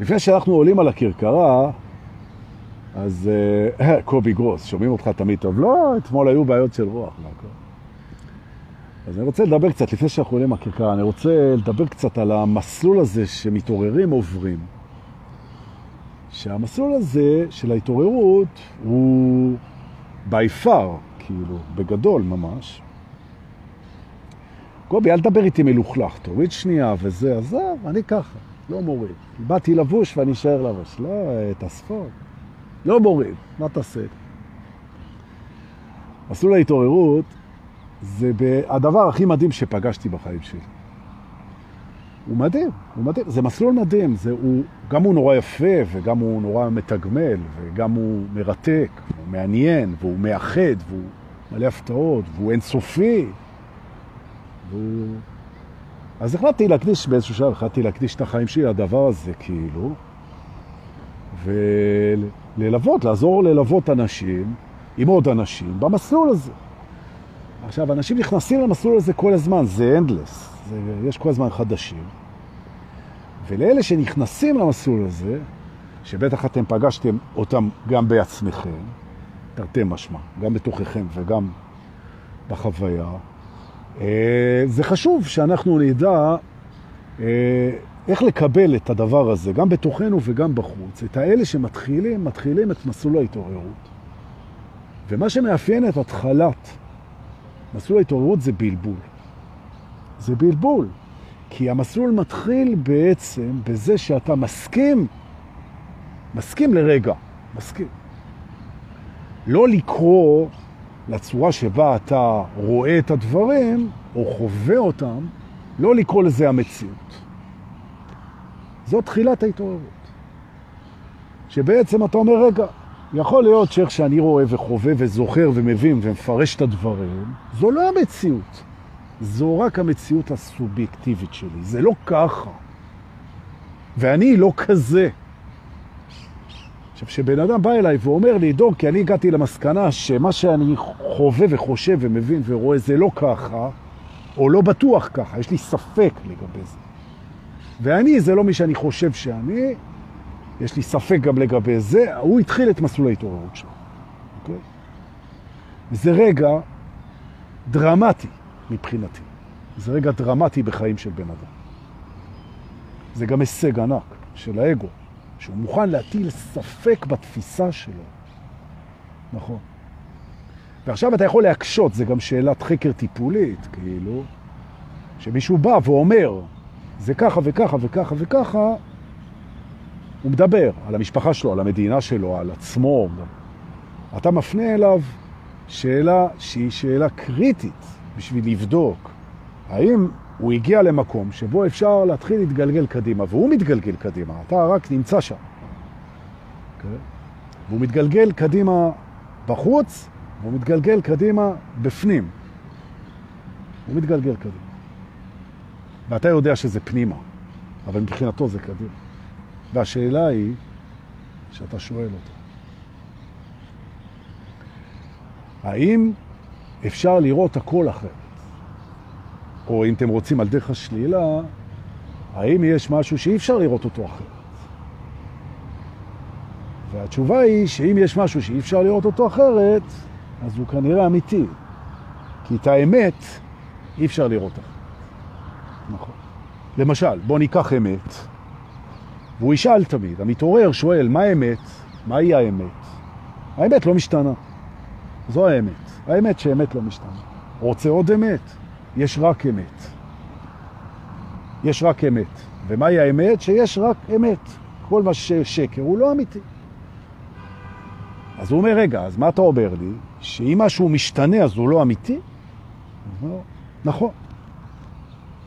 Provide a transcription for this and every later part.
לפני שאנחנו עולים על הכרכרה, אז אה, קובי גרוס, שומעים אותך תמיד טוב. לא, אתמול היו בעיות של רוח. והכל. אז אני רוצה לדבר קצת, לפני שאנחנו עולים הכרכרה, אני רוצה לדבר קצת על המסלול הזה שמתעוררים עוברים. שהמסלול הזה של ההתעוררות הוא by far, כאילו, בגדול ממש. קובי, אל תדבר איתי מלוכלך, תוריד שנייה וזה, עזב, אני ככה, לא מוריד. באתי לבוש ואני אשאר לבוש, לא, תאספות. לא מוריד, מה תעשה? מסלול ההתעוררות זה הדבר הכי מדהים שפגשתי בחיים שלי. הוא מדהים, הוא מדהים, זה מסלול מדהים, זה, הוא, גם הוא נורא יפה וגם הוא נורא מתגמל וגם הוא מרתק, הוא מעניין והוא מאחד והוא מלא הפתעות והוא אינסופי. והוא... אז החלטתי להקדיש באיזשהו שלב, החלטתי להקדיש את החיים שלי לדבר הזה כאילו, וללוות, לעזור ללוות אנשים עם עוד אנשים במסלול הזה. עכשיו, אנשים נכנסים למסלול הזה כל הזמן, זה endless, זה, יש כל הזמן חדשים. ולאלה שנכנסים למסלול הזה, שבטח אתם פגשתם אותם גם בעצמכם, תרתי משמע, גם בתוככם וגם בחוויה, זה חשוב שאנחנו נדע אה, איך לקבל את הדבר הזה, גם בתוכנו וגם בחוץ, את האלה שמתחילים, מתחילים את מסלול ההתעוררות. ומה שמאפיין את התחלת מסלול ההתעוררות זה בלבול. זה בלבול, כי המסלול מתחיל בעצם בזה שאתה מסכים, מסכים לרגע, מסכים. לא לקרוא לצורה שבה אתה רואה את הדברים, או חווה אותם, לא לקרוא לזה המציאות. זו תחילת ההתעוררות. שבעצם אתה אומר, רגע, יכול להיות שאיך שאני רואה וחווה וזוכר ומבין ומפרש את הדברים, זו לא המציאות. זו רק המציאות הסובייקטיבית שלי. זה לא ככה. ואני לא כזה. עכשיו, כשבן אדם בא אליי ואומר לי, דור, כי אני הגעתי למסקנה שמה שאני חווה וחושב ומבין ורואה זה לא ככה, או לא בטוח ככה, יש לי ספק לגבי זה. ואני זה לא מי שאני חושב שאני, יש לי ספק גם לגבי זה, הוא התחיל את מסלול ההתעוררות שלו. אוקיי? זה רגע דרמטי מבחינתי. זה רגע דרמטי בחיים של בן אדם. זה גם הישג ענק של האגו, שהוא מוכן להטיל ספק בתפיסה שלו. נכון. ועכשיו אתה יכול להקשות, זה גם שאלת חקר טיפולית, כאילו, שמישהו בא ואומר, זה ככה וככה וככה וככה, הוא מדבר על המשפחה שלו, על המדינה שלו, על עצמו. אתה מפנה אליו שאלה שהיא שאלה קריטית בשביל לבדוק האם הוא הגיע למקום שבו אפשר להתחיל להתגלגל קדימה, והוא מתגלגל קדימה, אתה רק נמצא שם. Okay. אוקיי? והוא מתגלגל קדימה בחוץ, והוא מתגלגל קדימה בפנים. הוא מתגלגל קדימה. ואתה יודע שזה פנימה, אבל מבחינתו זה קדימה. והשאלה היא שאתה שואל אותו. האם אפשר לראות הכל אחרת? או אם אתם רוצים על דרך השלילה, האם יש משהו שאי אפשר לראות אותו אחרת? והתשובה היא שאם יש משהו שאי אפשר לראות אותו אחרת, אז הוא כנראה אמיתי. כי את האמת אי אפשר לראות אחרת. נכון. למשל, בוא ניקח אמת, והוא ישאל תמיד, המתעורר שואל, מה האמת? מהי האמת? האמת לא משתנה. זו האמת. האמת שאמת לא משתנה. רוצה עוד אמת? יש רק אמת. יש רק אמת. ומהי האמת? שיש רק אמת. כל מה ששקר הוא לא אמיתי. אז הוא אומר, רגע, אז מה אתה אומר לי? שאם משהו משתנה אז הוא לא אמיתי? נכון.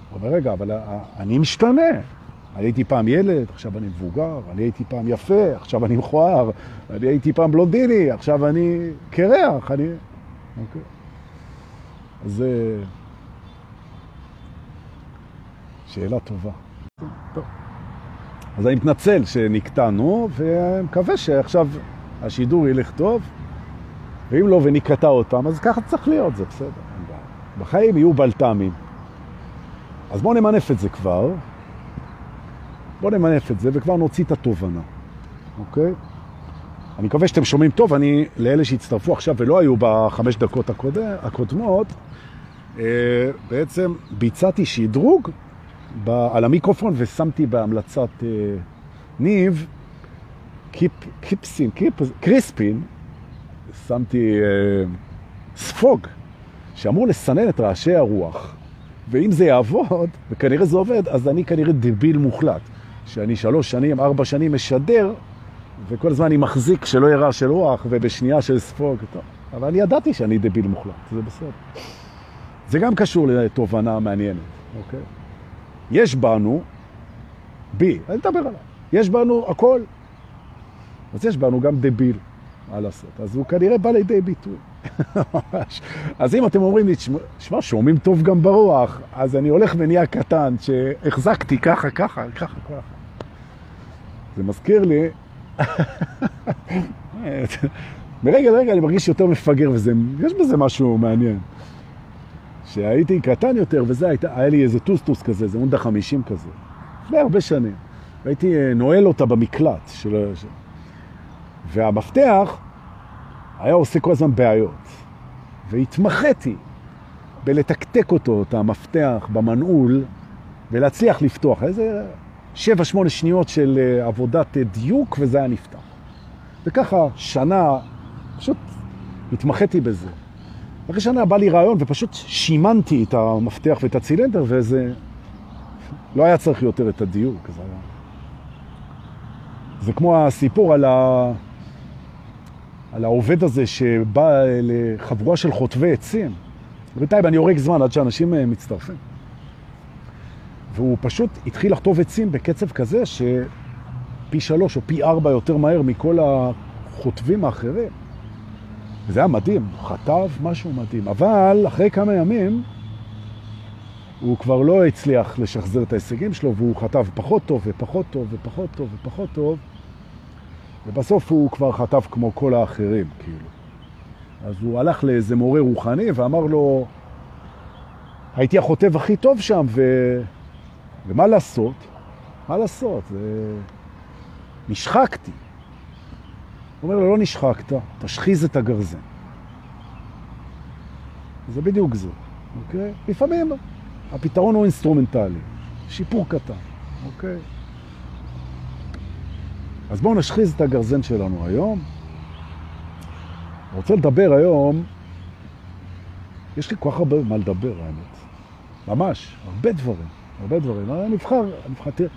הוא אומר, רגע, אבל אני משתנה. אני הייתי פעם ילד, עכשיו אני מבוגר, אני הייתי פעם יפה, עכשיו אני מכוער, אני הייתי פעם בלונדיני, עכשיו אני קרח, אני... אוקיי. אז אה, שאלה טובה. טוב. אז אני מתנצל שנקטענו, ומקווה שעכשיו השידור ילך טוב, ואם לא ונקטע אותם, אז ככה צריך להיות, זה בסדר. בחיים יהיו בלת"מים. אז בואו נמנף את זה כבר. בואו נמנף את זה וכבר נוציא את התובנה, אוקיי? אני מקווה שאתם שומעים טוב, אני, לאלה שהצטרפו עכשיו ולא היו בחמש דקות הקודמות, אה, בעצם ביצעתי שדרוג ב, על המיקרופון ושמתי בהמלצת אה, ניב קיפ, קיפסין, קיפ, קריספין, שמתי אה, ספוג שאמור לסנן את רעשי הרוח. ואם זה יעבוד, וכנראה זה עובד, אז אני כנראה דביל מוחלט. שאני שלוש שנים, ארבע שנים משדר, וכל הזמן אני מחזיק שלא יהיה רעש של רוח, ובשנייה של ספוג. טוב. אבל אני ידעתי שאני דביל מוחלט, זה בסדר. זה גם קשור לתובנה מעניינת, אוקיי? יש בנו, בי, אני אדבר עליו, יש בנו הכל. אז יש בנו גם דביל, מה לעשות? אז הוא כנראה בא לידי ביטוי. ממש. אז אם אתם אומרים לי, שמע, שומעים טוב גם ברוח, אז אני הולך ונהיה קטן, שהחזקתי ככה, ככה, ככה, ככה. זה מזכיר לי, מרגע לרגע אני מרגיש יותר מפגר, ויש בזה משהו מעניין. שהייתי קטן יותר, וזה הייתה, היה לי איזה טוסטוס כזה, זה מונדה חמישים כזה, לפני הרבה שנים. והייתי אה, נועל אותה במקלט. של... והמפתח היה עושה כל הזמן בעיות. והתמחיתי בלתקתק אותו, את המפתח במנעול, ולהצליח לפתוח. איזה שבע, שמונה שניות של אה, עבודת אה, דיוק, וזה היה נפתח. וככה שנה, פשוט התמחיתי בזה. אחרי שנה בא לי רעיון ופשוט שימנתי את המפתח ואת הצילנדר, וזה... לא היה צריך יותר את הדיוק. זה, היה... זה כמו הסיפור על ה... על העובד הזה שבא לחבורה של חוטבי עצים. בינתיים אני הורג זמן עד שאנשים אה, מצטרפים. והוא פשוט התחיל לחטוב עצים בקצב כזה שפי שלוש או פי ארבע יותר מהר מכל החוטבים האחרים. וזה היה מדהים, חטב משהו מדהים. אבל אחרי כמה ימים הוא כבר לא הצליח לשחזר את ההישגים שלו, והוא חטב פחות טוב ופחות טוב ופחות טוב ופחות טוב. ובסוף הוא כבר חטף כמו כל האחרים, כאילו. אז הוא הלך לאיזה מורה רוחני ואמר לו, הייתי החוטב הכי טוב שם, ו... ומה לעשות? מה לעשות? זה... נשחקתי. אומר לו, לא נשחקת, תשחיז את הגרזן. זה בדיוק זה, אוקיי? לפעמים הפתרון הוא אינסטרומנטלי, שיפור קטן, אוקיי? אז בואו נשחיז את הגרזן שלנו היום. רוצה לדבר היום, יש לי כל כך הרבה מה לדבר, האמת. ממש, הרבה דברים, הרבה דברים. אני נבחר, נבחר, תראה.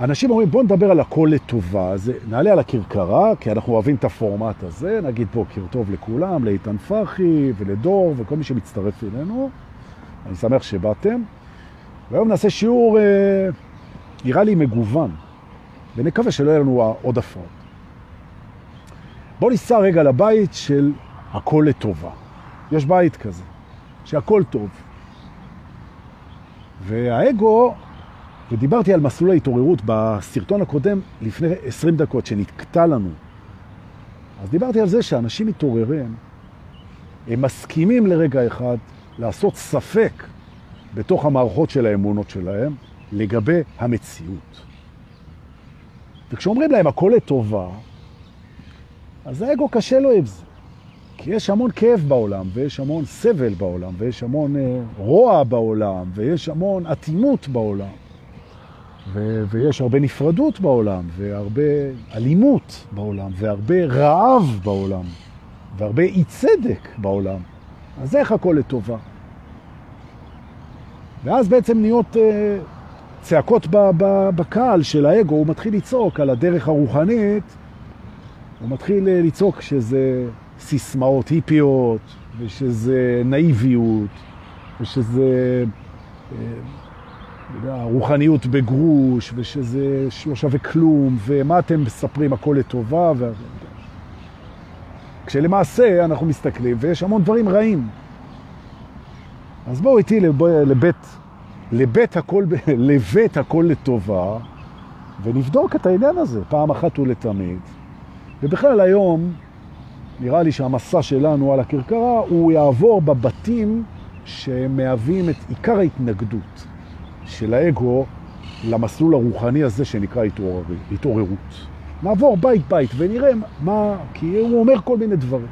אנשים אומרים, בואו נדבר על הכל לטובה, אז נעלה על הכרכרה, כי אנחנו אוהבים את הפורמט הזה, נגיד בוקר טוב לכולם, לאיתן פרחי ולדור וכל מי שמצטרף אלינו. אני שמח שבאתם. והיום נעשה שיעור, אה, נראה לי מגוון. ונקווה שלא יהיה לנו עוד הפרעות. בואו ניסע רגע לבית של הכל לטובה. יש בית כזה, שהכל טוב. והאגו, ודיברתי על מסלול ההתעוררות בסרטון הקודם לפני 20 דקות שנתקטע לנו. אז דיברתי על זה שאנשים מתעוררים, הם מסכימים לרגע אחד לעשות ספק בתוך המערכות של האמונות שלהם לגבי המציאות. וכשאומרים להם הכל לטובה, אז האגו קשה לו עם זה. כי יש המון כאב בעולם, ויש המון סבל בעולם, ויש המון אה, רוע בעולם, ויש המון אטימות בעולם, ו- ויש הרבה נפרדות בעולם, והרבה אלימות בעולם, והרבה רעב בעולם, והרבה אי צדק בעולם. אז איך הכל לטובה? ואז בעצם נהיות... אה, צעקות בקהל של האגו, הוא מתחיל לצעוק על הדרך הרוחנית, הוא מתחיל אה, לצעוק שזה סיסמאות היפיות, ושזה נאיביות, ושזה אה, רוחניות בגרוש, ושזה לא שווה כלום, ומה אתם מספרים, הכל לטובה. ו... כשלמעשה אנחנו מסתכלים, ויש המון דברים רעים. אז בואו איתי לבית לבית הכל, לבית הכל לטובה, ונבדוק את העניין הזה פעם אחת ולתמיד. ובכלל היום, נראה לי שהמסע שלנו על הכרכרה, הוא יעבור בבתים שמהווים את עיקר ההתנגדות של האגו למסלול הרוחני הזה שנקרא התעוררות. נעבור בית בית ונראה מה, כי הוא אומר כל מיני דברים.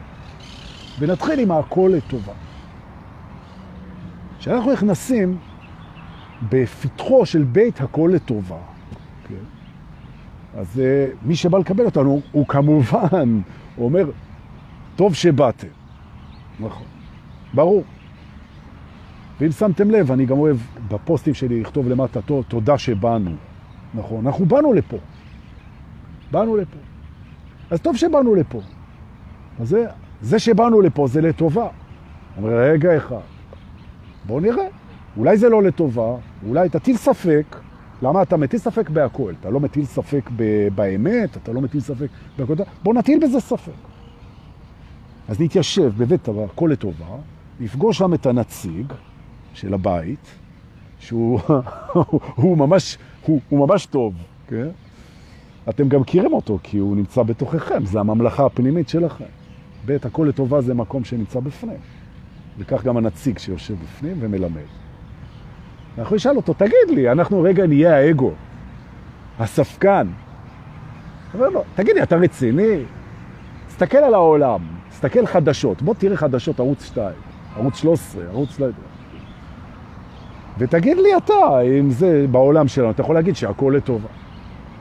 ונתחיל עם הכל לטובה. כשאנחנו נכנסים בפתחו של בית הכל לטובה, כן? אז uh, מי שבא לקבל אותנו, הוא כמובן אומר, טוב שבאתם. נכון, ברור. ואם שמתם לב, אני גם אוהב בפוסטים שלי לכתוב למטה, תודה שבאנו. נכון, אנחנו באנו לפה. באנו לפה. אז טוב שבאנו לפה. אז זה, זה שבאנו לפה זה לטובה. אומר, רגע אחד, בואו נראה. אולי זה לא לטובה, אולי תטיל ספק. למה אתה מטיל ספק בהכל? אתה לא מטיל ספק באמת, אתה לא מטיל ספק בהכל. בואו נטיל בזה ספק. אז נתיישב בבית הכל לטובה, נפגוש שם את הנציג של הבית, שהוא הוא ממש, הוא, הוא ממש טוב, כן? אתם גם מכירים אותו, כי הוא נמצא בתוככם, זה הממלכה הפנימית שלכם. בית הכל לטובה זה מקום שנמצא בפנים. וכך גם הנציג שיושב בפנים ומלמד. אנחנו נשאל אותו, תגיד לי, אנחנו רגע נהיה האגו, הספקן. אומר לו, תגיד לי, אתה רציני? תסתכל על העולם, תסתכל חדשות, בוא תראה חדשות ערוץ 2, ערוץ 13, ערוץ לא יודע. ותגיד לי אתה, אם זה בעולם שלנו, אתה יכול להגיד שהכל לטובה.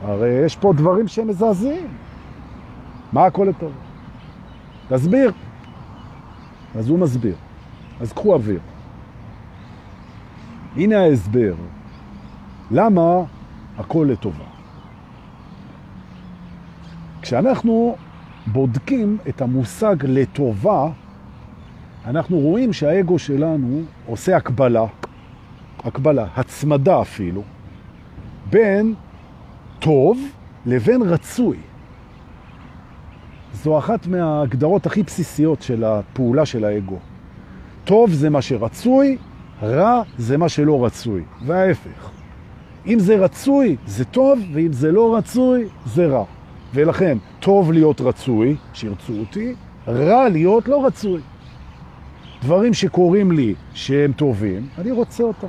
הרי יש פה דברים שהם מזעזעים. מה הכל לטובה? תסביר. אז הוא מסביר. אז קחו אוויר. הנה ההסבר. למה הכל לטובה? כשאנחנו בודקים את המושג לטובה, אנחנו רואים שהאגו שלנו עושה הקבלה, הקבלה, הצמדה אפילו, בין טוב לבין רצוי. זו אחת מההגדרות הכי בסיסיות של הפעולה של האגו. טוב זה מה שרצוי, רע זה מה שלא רצוי, וההפך. אם זה רצוי, זה טוב, ואם זה לא רצוי, זה רע. ולכן, טוב להיות רצוי, שירצו אותי, רע להיות לא רצוי. דברים שקוראים לי שהם טובים, אני רוצה אותם.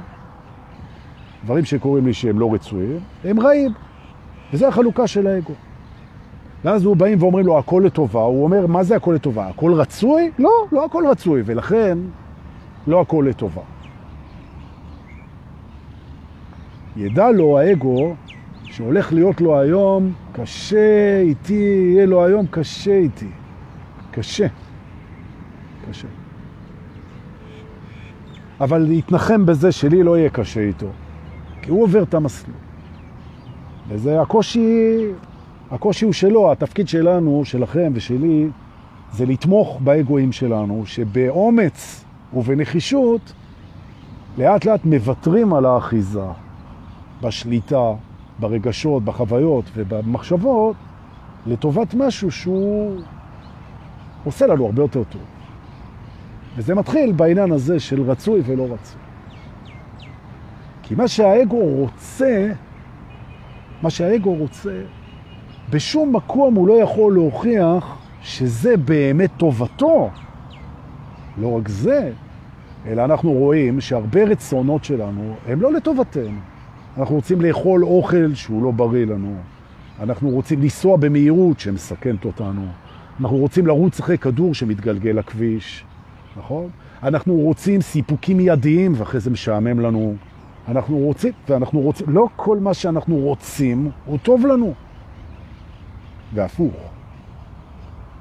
דברים שקוראים לי שהם לא רצויים, הם רעים. וזו החלוקה של האגו. ואז הוא באים ואומרים לו, הכל לטובה. הוא אומר, מה זה הכל לטובה? הכל רצוי? לא, לא הכל רצוי, ולכן לא הכל לטובה. ידע לו האגו שהולך להיות לו היום קשה איתי, יהיה לו היום קשה איתי. קשה. קשה. אבל להתנחם בזה שלי לא יהיה קשה איתו, כי הוא עובר את המסלול. וזה הקושי, הקושי הוא שלו, התפקיד שלנו, שלכם ושלי, זה לתמוך באגואים שלנו, שבאומץ ובנחישות לאט לאט מבטרים על האחיזה, בשליטה, ברגשות, בחוויות ובמחשבות, לטובת משהו שהוא עושה לנו הרבה יותר טוב. וזה מתחיל בעניין הזה של רצוי ולא רצוי. כי מה שהאגו רוצה, מה שהאגו רוצה, בשום מקום הוא לא יכול להוכיח שזה באמת טובתו. לא רק זה, אלא אנחנו רואים שהרבה רצונות שלנו הם לא לטובתנו. אנחנו רוצים לאכול אוכל שהוא לא בריא לנו. אנחנו רוצים לנסוע במהירות שמסכנת אותנו. אנחנו רוצים לרוץ אחרי כדור שמתגלגל לכביש, נכון? אנחנו רוצים סיפוקים מיידיים ואחרי זה משעמם לנו. אנחנו רוצים, ואנחנו רוצים, לא כל מה שאנחנו רוצים הוא טוב לנו. והפוך.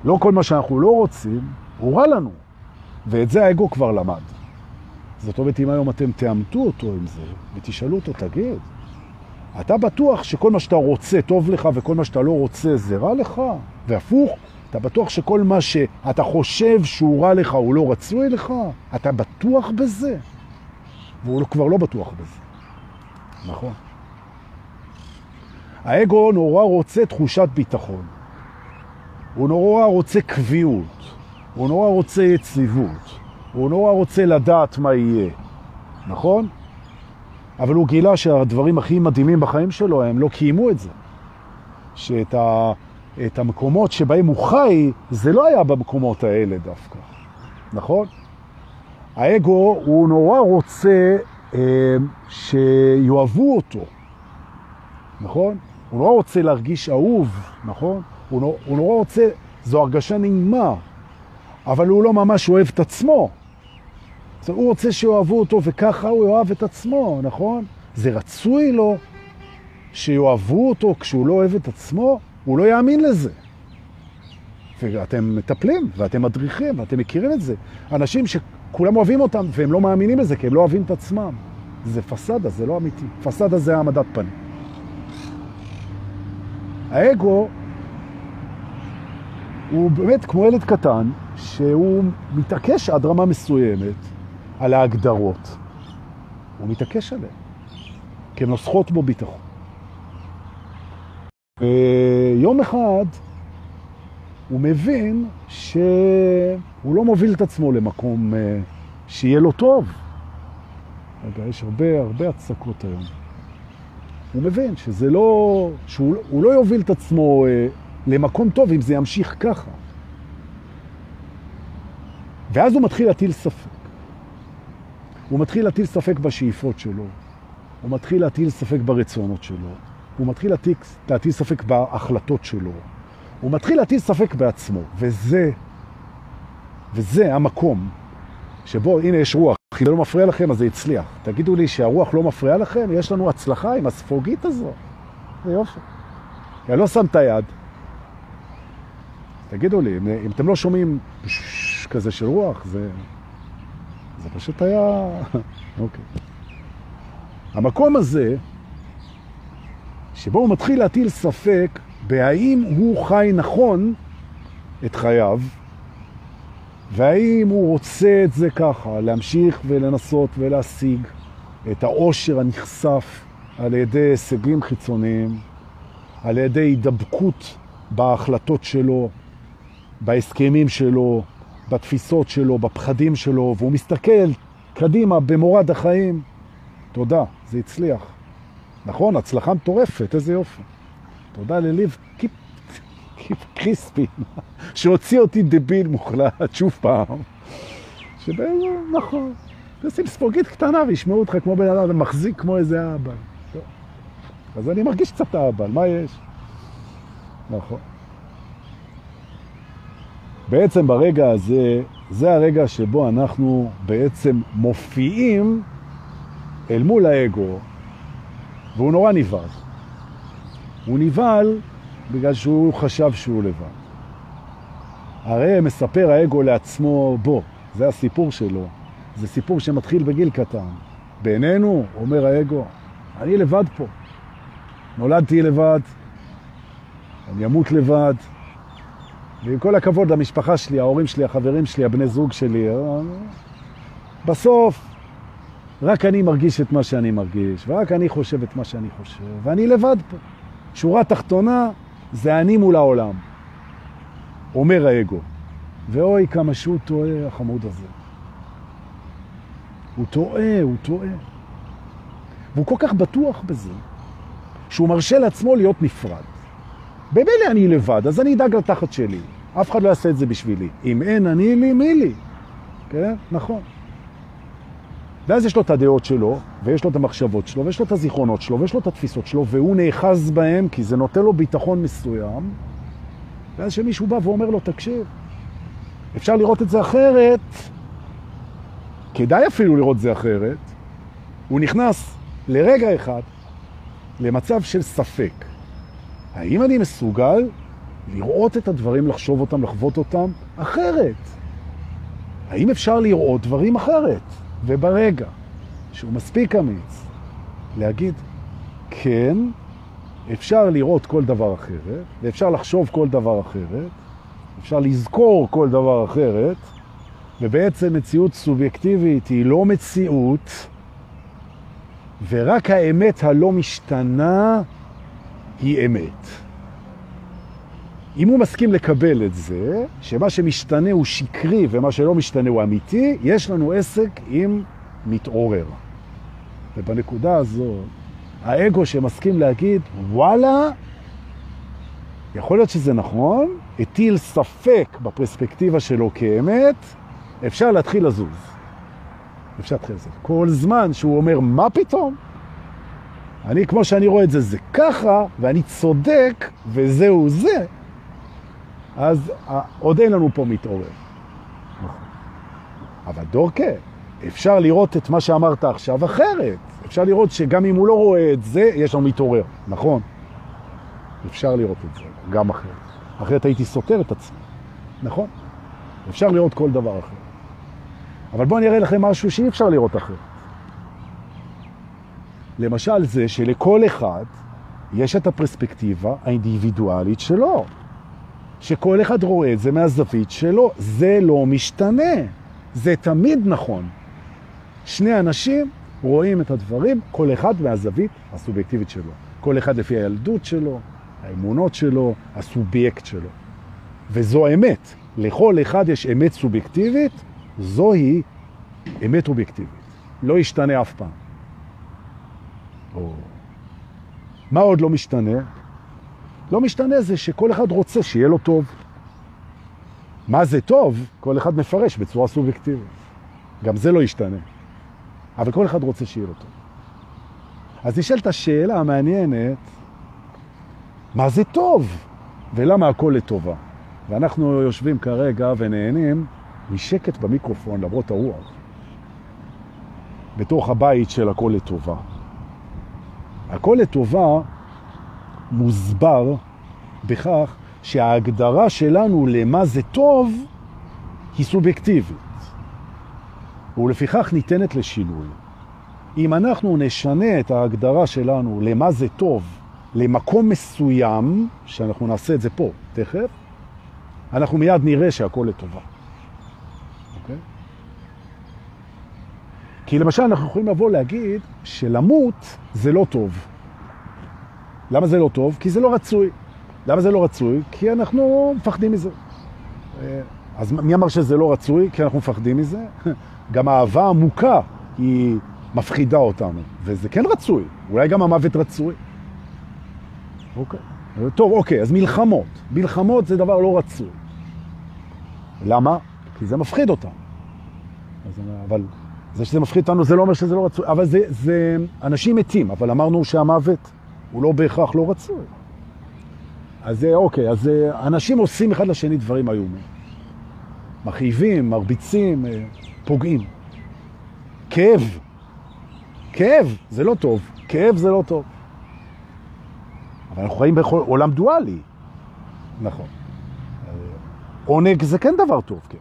לא כל מה שאנחנו לא רוצים הוא רע לנו. ואת זה האגו כבר למד. זאת אומרת, אם היום אתם תאמתו אותו עם זה, ותשאלו אותו, תגיד, אתה בטוח שכל מה שאתה רוצה טוב לך וכל מה שאתה לא רוצה זה רע לך? והפוך, אתה בטוח שכל מה שאתה חושב שהוא רע לך הוא לא רצוי לך? אתה בטוח בזה? והוא כבר לא בטוח בזה. נכון. האגו נורא רוצה תחושת ביטחון. הוא נורא רוצה קביעות. הוא נורא רוצה יציבות. הוא נורא רוצה לדעת מה יהיה. נכון? אבל הוא גילה שהדברים הכי מדהימים בחיים שלו, הם לא קיימו את זה. שאת ה, את המקומות שבהם הוא חי, זה לא היה במקומות האלה דווקא. נכון? האגו הוא נורא רוצה אה, שיואבו אותו, נכון? הוא לא רוצה להרגיש אהוב, נכון? הוא לא, הוא לא רוצה, זו הרגשה נעימה, אבל הוא לא ממש אוהב את עצמו. זאת הוא רוצה שאוהבו אותו, וככה הוא יאהב את עצמו, נכון? זה רצוי לו שיאהבו אותו כשהוא לא אוהב את עצמו? הוא לא יאמין לזה. ואתם מטפלים, ואתם מדריכים, ואתם מכירים את זה. אנשים שכולם אוהבים אותם, והם לא מאמינים לזה, כי הם לא אוהבים את עצמם. זה פסדה, זה לא אמיתי. פסדה זה העמדת פנים. האגו הוא באמת כמו ילד קטן, שהוא מתעקש עד רמה מסוימת על ההגדרות. הוא מתעקש עליהן, כי הן נוסחות בו ביטחון. ויום אחד הוא מבין שהוא לא מוביל את עצמו למקום אה, שיהיה לו טוב. רגע, יש הרבה, הרבה הצקות היום. הוא מבין שזה לא, שהוא לא יוביל את עצמו אה, למקום טוב אם זה ימשיך ככה. ואז הוא מתחיל להטיל ספק. הוא מתחיל להטיל ספק בשאיפות שלו, הוא מתחיל להטיל ספק ברצונות שלו, הוא מתחיל להטיל ספק בהחלטות שלו, הוא מתחיל להטיל ספק בעצמו, וזה, וזה המקום שבו, הנה יש רוח, אם זה לא מפריע לכם אז זה הצליח. תגידו לי שהרוח לא מפריעה לכם, יש לנו הצלחה עם הספוגית הזו. זה יופי. אני לא שם את היד. תגידו לי, אם, אם אתם לא שומעים כזה של רוח, זה, זה פשוט היה... אוקיי. המקום הזה, שבו הוא מתחיל להטיל ספק בהאם הוא חי נכון את חייו, והאם הוא רוצה את זה ככה, להמשיך ולנסות ולהשיג את העושר הנחשף על ידי הישגים חיצוניים, על ידי הידבקות בהחלטות שלו, בהסכמים שלו, בתפיסות שלו, בפחדים שלו, והוא מסתכל קדימה במורד החיים. תודה, זה הצליח. נכון, הצלחה מטורפת, איזה יופי. תודה לליב קיפ, קיפ קריספי, שהוציא אותי דביל מוחלט שוב פעם. שבאמת, נכון, תשים ספוגית קטנה וישמעו אותך כמו בן אדם, מחזיק כמו איזה אבא. אז אני מרגיש קצת אבא, מה יש? נכון. בעצם ברגע הזה, זה הרגע שבו אנחנו בעצם מופיעים אל מול האגו, והוא נורא נבהל. הוא נבהל בגלל שהוא חשב שהוא לבד. הרי מספר האגו לעצמו, בוא, זה הסיפור שלו. זה סיפור שמתחיל בגיל קטן. בעינינו, אומר האגו, אני לבד פה. נולדתי לבד, אני אמות לבד, ועם כל הכבוד למשפחה שלי, ההורים שלי, החברים שלי, הבני זוג שלי, אה, בסוף רק אני מרגיש את מה שאני מרגיש, ורק אני חושב את מה שאני חושב, ואני לבד פה. שורה תחתונה זה אני מול העולם, אומר האגו. ואוי, כמה שהוא טועה, החמוד הזה. הוא טועה, הוא טועה. והוא כל כך בטוח בזה, שהוא מרשה לעצמו להיות נפרד. במילא אני לבד, אז אני אדאג לתחת שלי. אף אחד לא יעשה את זה בשבילי. אם אין אני לי, מי לי? כן? נכון. ואז יש לו את הדעות שלו, ויש לו את המחשבות שלו, ויש לו את הזיכרונות שלו, ויש לו את התפיסות שלו, והוא נאחז בהם כי זה נותן לו ביטחון מסוים. ואז שמישהו בא ואומר לו, תקשיב, אפשר לראות את זה אחרת, כדאי אפילו לראות את זה אחרת, הוא נכנס לרגע אחד למצב של ספק. האם אני מסוגל לראות את הדברים, לחשוב אותם, לחוות אותם אחרת? האם אפשר לראות דברים אחרת? וברגע שהוא מספיק אמיץ להגיד, כן, אפשר לראות כל דבר אחרת, ואפשר לחשוב כל דבר אחרת, אפשר לזכור כל דבר אחרת, ובעצם מציאות סובייקטיבית היא לא מציאות, ורק האמת הלא משתנה היא אמת. אם הוא מסכים לקבל את זה, שמה שמשתנה הוא שקרי ומה שלא משתנה הוא אמיתי, יש לנו עסק עם מתעורר. ובנקודה הזו, האגו שמסכים להגיד, וואלה, יכול להיות שזה נכון, הטיל ספק בפרספקטיבה שלו כאמת, אפשר להתחיל לזוז. אפשר להתחיל לזוז. כל זמן שהוא אומר, מה פתאום? אני, כמו שאני רואה את זה, זה ככה, ואני צודק, וזהו זה, אז עוד אין לנו פה מתעורר. אבל דורקה, אפשר לראות את מה שאמרת עכשיו אחרת. אפשר לראות שגם אם הוא לא רואה את זה, יש לנו מתעורר, נכון? אפשר לראות את זה, גם אחרת. אחרת הייתי סותר את עצמי, נכון? אפשר לראות כל דבר אחר. אבל בואו אני אראה לכם משהו שאי אפשר לראות אחרת. למשל זה שלכל אחד יש את הפרספקטיבה האינדיבידואלית שלו, שכל אחד רואה את זה מהזווית שלו, זה לא משתנה, זה תמיד נכון. שני אנשים רואים את הדברים, כל אחד מהזווית הסובייקטיבית שלו. כל אחד לפי הילדות שלו, האמונות שלו, הסובייקט שלו. וזו אמת. לכל אחד יש אמת סובייקטיבית, זוהי אמת אובייקטיבית. לא ישתנה אף פעם. או... מה עוד לא משתנה? לא משתנה זה שכל אחד רוצה שיהיה לו טוב. מה זה טוב? כל אחד מפרש בצורה סובייקטיבית. גם זה לא ישתנה. אבל כל אחד רוצה שיהיה לו טוב. אז נשאלת השאלה המעניינת, מה זה טוב? ולמה הכל לטובה? ואנחנו יושבים כרגע ונהנים משקט במיקרופון למרות הרוח, בתוך הבית של הכל לטובה. הכל לטובה מוסבר בכך שההגדרה שלנו למה זה טוב היא סובייקטיבית. ולפיכך ניתנת לשינוי. אם אנחנו נשנה את ההגדרה שלנו למה זה טוב למקום מסוים, שאנחנו נעשה את זה פה תכף, אנחנו מיד נראה שהכל לטובה. Okay? אוקיי? כי למשל אנחנו יכולים לבוא להגיד שלמות זה לא טוב. למה זה לא טוב? כי זה לא רצוי. למה זה לא רצוי? כי אנחנו מפחדים מזה. אה, אז מי אמר שזה לא רצוי? כי אנחנו מפחדים מזה. גם האהבה עמוקה היא מפחידה אותנו, וזה כן רצוי. אולי גם המוות רצוי. אוקיי. טוב, אוקיי, אז מלחמות. מלחמות זה דבר לא רצוי. למה? כי זה מפחיד אותנו. אז, אבל זה שזה מפחיד אותנו זה לא אומר שזה לא רצוי. אבל זה, זה אנשים מתים, אבל אמרנו שהמוות הוא לא בהכרח לא רצוי. אז אוקיי, אז אנשים עושים אחד לשני דברים איומים. מכאיבים, מרביצים, אה, פוגעים. כאב. כאב זה לא טוב. כאב זה לא טוב. אבל אנחנו חיים בעולם דואלי. נכון. עונג זה כן דבר טוב, כן.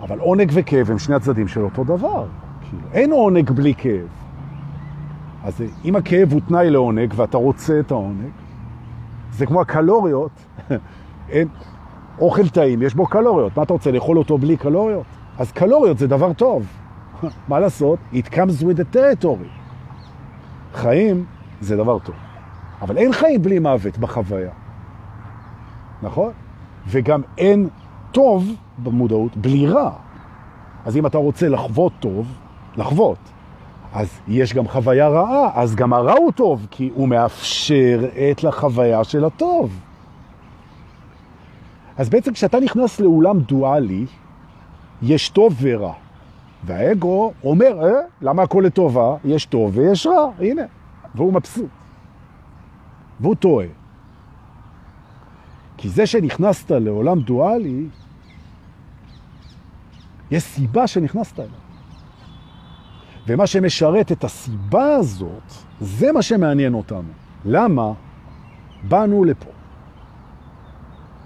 אבל עונג וכאב הם שני הצדדים של אותו דבר. כאילו, אין עונג בלי כאב. אז אם הכאב הוא תנאי לעונג ואתה רוצה את העונג, זה כמו הקלוריות, אין, אוכל טעים, יש בו קלוריות. מה אתה רוצה, לאכול אותו בלי קלוריות? אז קלוריות זה דבר טוב. מה לעשות? It comes with the territory. חיים זה דבר טוב. אבל אין חיים בלי מוות בחוויה. נכון? וגם אין טוב במודעות בלי רע. אז אם אתה רוצה לחוות טוב, לחוות, אז יש גם חוויה רעה, אז גם הרע הוא טוב, כי הוא מאפשר את לחוויה של הטוב. אז בעצם כשאתה נכנס לאולם דואלי, יש טוב ורע. והאגו אומר, אה, למה הכל לטובה? יש טוב ויש רע, הנה. והוא מבסוט. והוא טועה. כי זה שנכנסת לעולם דואלי, יש סיבה שנכנסת אליו. ומה שמשרת את הסיבה הזאת, זה מה שמעניין אותנו. למה באנו לפה?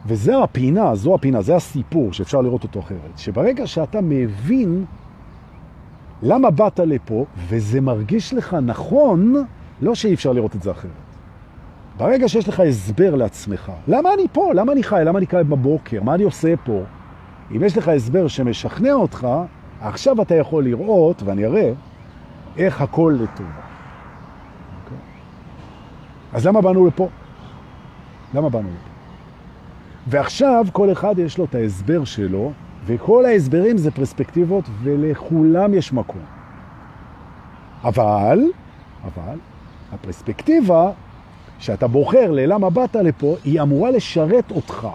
וזה הפינה, זו הפינה, זה הסיפור שאפשר לראות אותו אחרת. שברגע שאתה מבין למה באת לפה, וזה מרגיש לך נכון, לא שאי אפשר לראות את זה אחרת. ברגע שיש לך הסבר לעצמך, למה אני פה? למה אני חי? למה אני קיים בבוקר? מה אני עושה פה? אם יש לך הסבר שמשכנע אותך, עכשיו אתה יכול לראות, ואני אראה, איך הכל לטובה. אוקיי? אז למה באנו לפה? למה באנו לפה? ועכשיו כל אחד יש לו את ההסבר שלו, וכל ההסברים זה פרספקטיבות, ולכולם יש מקום. אבל, אבל, הפרספקטיבה שאתה בוחר ללמה באת לפה, היא אמורה לשרת אותך.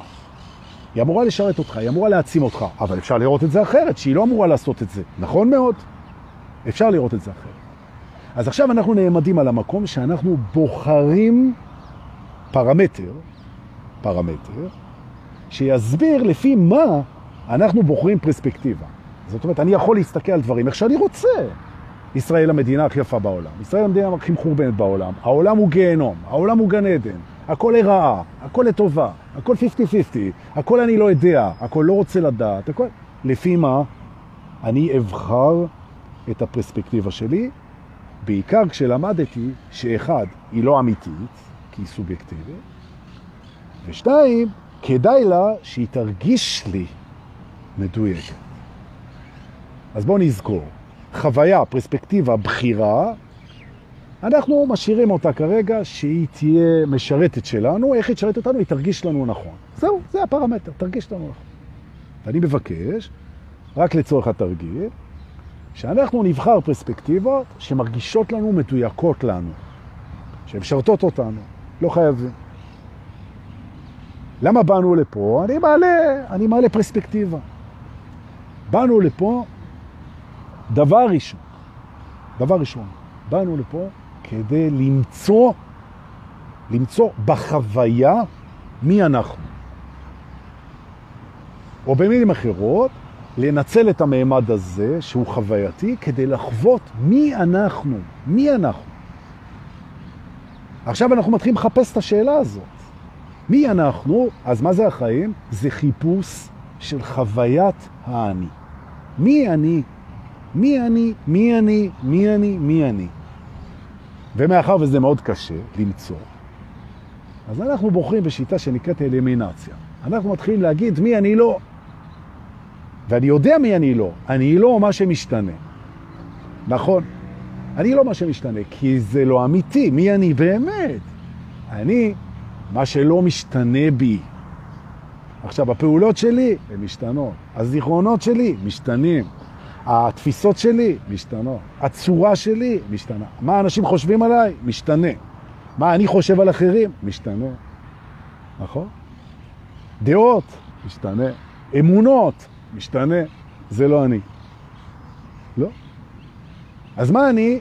היא אמורה לשרת אותך, היא אמורה להעצים אותך, אבל אפשר לראות את זה אחרת, שהיא לא אמורה לעשות את זה. נכון מאוד? אפשר לראות את זה אחרת. אז עכשיו אנחנו נעמדים על המקום שאנחנו בוחרים פרמטר, פרמטר, שיסביר לפי מה אנחנו בוחרים פרספקטיבה. זאת אומרת, אני יכול להסתכל על דברים איך שאני רוצה. ישראל המדינה הכי יפה בעולם, ישראל המדינה הכי מחורבנת בעולם, העולם הוא גיהנום, העולם הוא גן עדן, הכל לרעה, הכל לטובה, הכל 50-50, הכל אני לא יודע, הכל לא רוצה לדעת, הכל... לפי מה אני אבחר את הפרספקטיבה שלי, בעיקר כשלמדתי שאחד, היא לא אמיתית, כי היא סובייקטיבית, ושתיים, כדאי לה שהיא תרגיש לי מדויקת. אז בואו נזכור, חוויה, פרספקטיבה, בחירה, אנחנו משאירים אותה כרגע שהיא תהיה משרתת שלנו, איך היא תשרת אותנו? היא תרגיש לנו נכון. זהו, זה הפרמטר, תרגיש לנו נכון. ואני מבקש, רק לצורך התרגיל, שאנחנו נבחר פרספקטיבות שמרגישות לנו מדויקות לנו, שמשרתות אותנו, לא חייבים. למה באנו לפה? אני מעלה, אני מעלה פרספקטיבה. באנו לפה, דבר ראשון, דבר ראשון, באנו לפה כדי למצוא, למצוא בחוויה מי אנחנו. או במילים אחרות, לנצל את המעמד הזה, שהוא חווייתי, כדי לחוות מי אנחנו, מי אנחנו. עכשיו אנחנו מתחילים לחפש את השאלה הזאת. מי אנחנו? אז מה זה החיים? זה חיפוש של חוויית האני. מי אני? מי אני? מי אני? מי אני? מי אני? ומאחר וזה מאוד קשה למצוא, אז אנחנו בוחרים בשיטה שנקראת אלימינציה. אנחנו מתחילים להגיד מי אני לא. ואני יודע מי אני לא. אני לא מה שמשתנה. נכון. אני לא מה שמשתנה, כי זה לא אמיתי. מי אני באמת? אני מה שלא משתנה בי. עכשיו, הפעולות שלי הן משתנות. הזיכרונות שלי משתנים. התפיסות שלי משתנות. הצורה שלי משתנה. מה אנשים חושבים עליי? משתנה. מה אני חושב על אחרים? משתנה. נכון? דעות? משתנה. אמונות? משתנה. זה לא אני. לא. אז מה אני?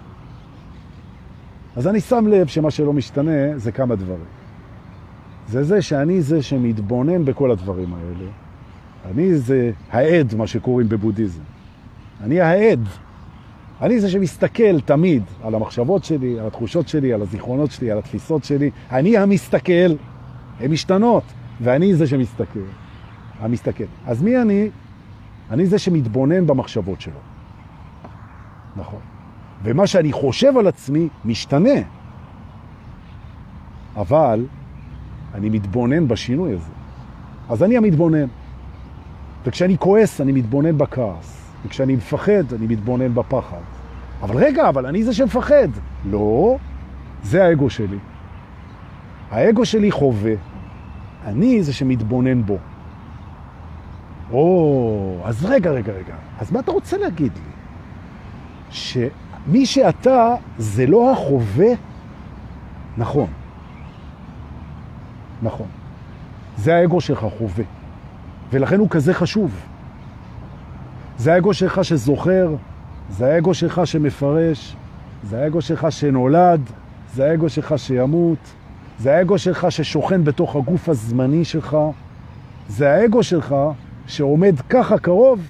אז אני שם לב שמה שלא משתנה זה כמה דברים. זה זה שאני זה שמתבונן בכל הדברים האלה. אני זה העד, מה שקוראים בבודהיזם. אני העד. אני זה שמסתכל תמיד על המחשבות שלי, על התחושות שלי, על הזיכרונות שלי, על התפיסות שלי. אני המסתכל, הן משתנות, ואני זה שמסתכל. המסתכל. אז מי אני? אני זה שמתבונן במחשבות שלו. נכון. ומה שאני חושב על עצמי משתנה. אבל אני מתבונן בשינוי הזה. אז אני המתבונן. וכשאני כועס, אני מתבונן בכעס. וכשאני מפחד, אני מתבונן בפחד. אבל רגע, אבל אני זה שמפחד. לא, זה האגו שלי. האגו שלי חווה. אני זה שמתבונן בו. או, אז רגע, רגע, רגע. אז מה אתה רוצה להגיד לי? שמי שאתה זה לא החווה? נכון. נכון. זה האגו שלך חווה, ולכן הוא כזה חשוב. זה האגו שלך שזוכר, זה האגו שלך שמפרש, זה האגו שלך שנולד, זה האגו שלך שימות, זה האגו שלך ששוכן בתוך הגוף הזמני שלך, זה האגו שלך שעומד ככה קרוב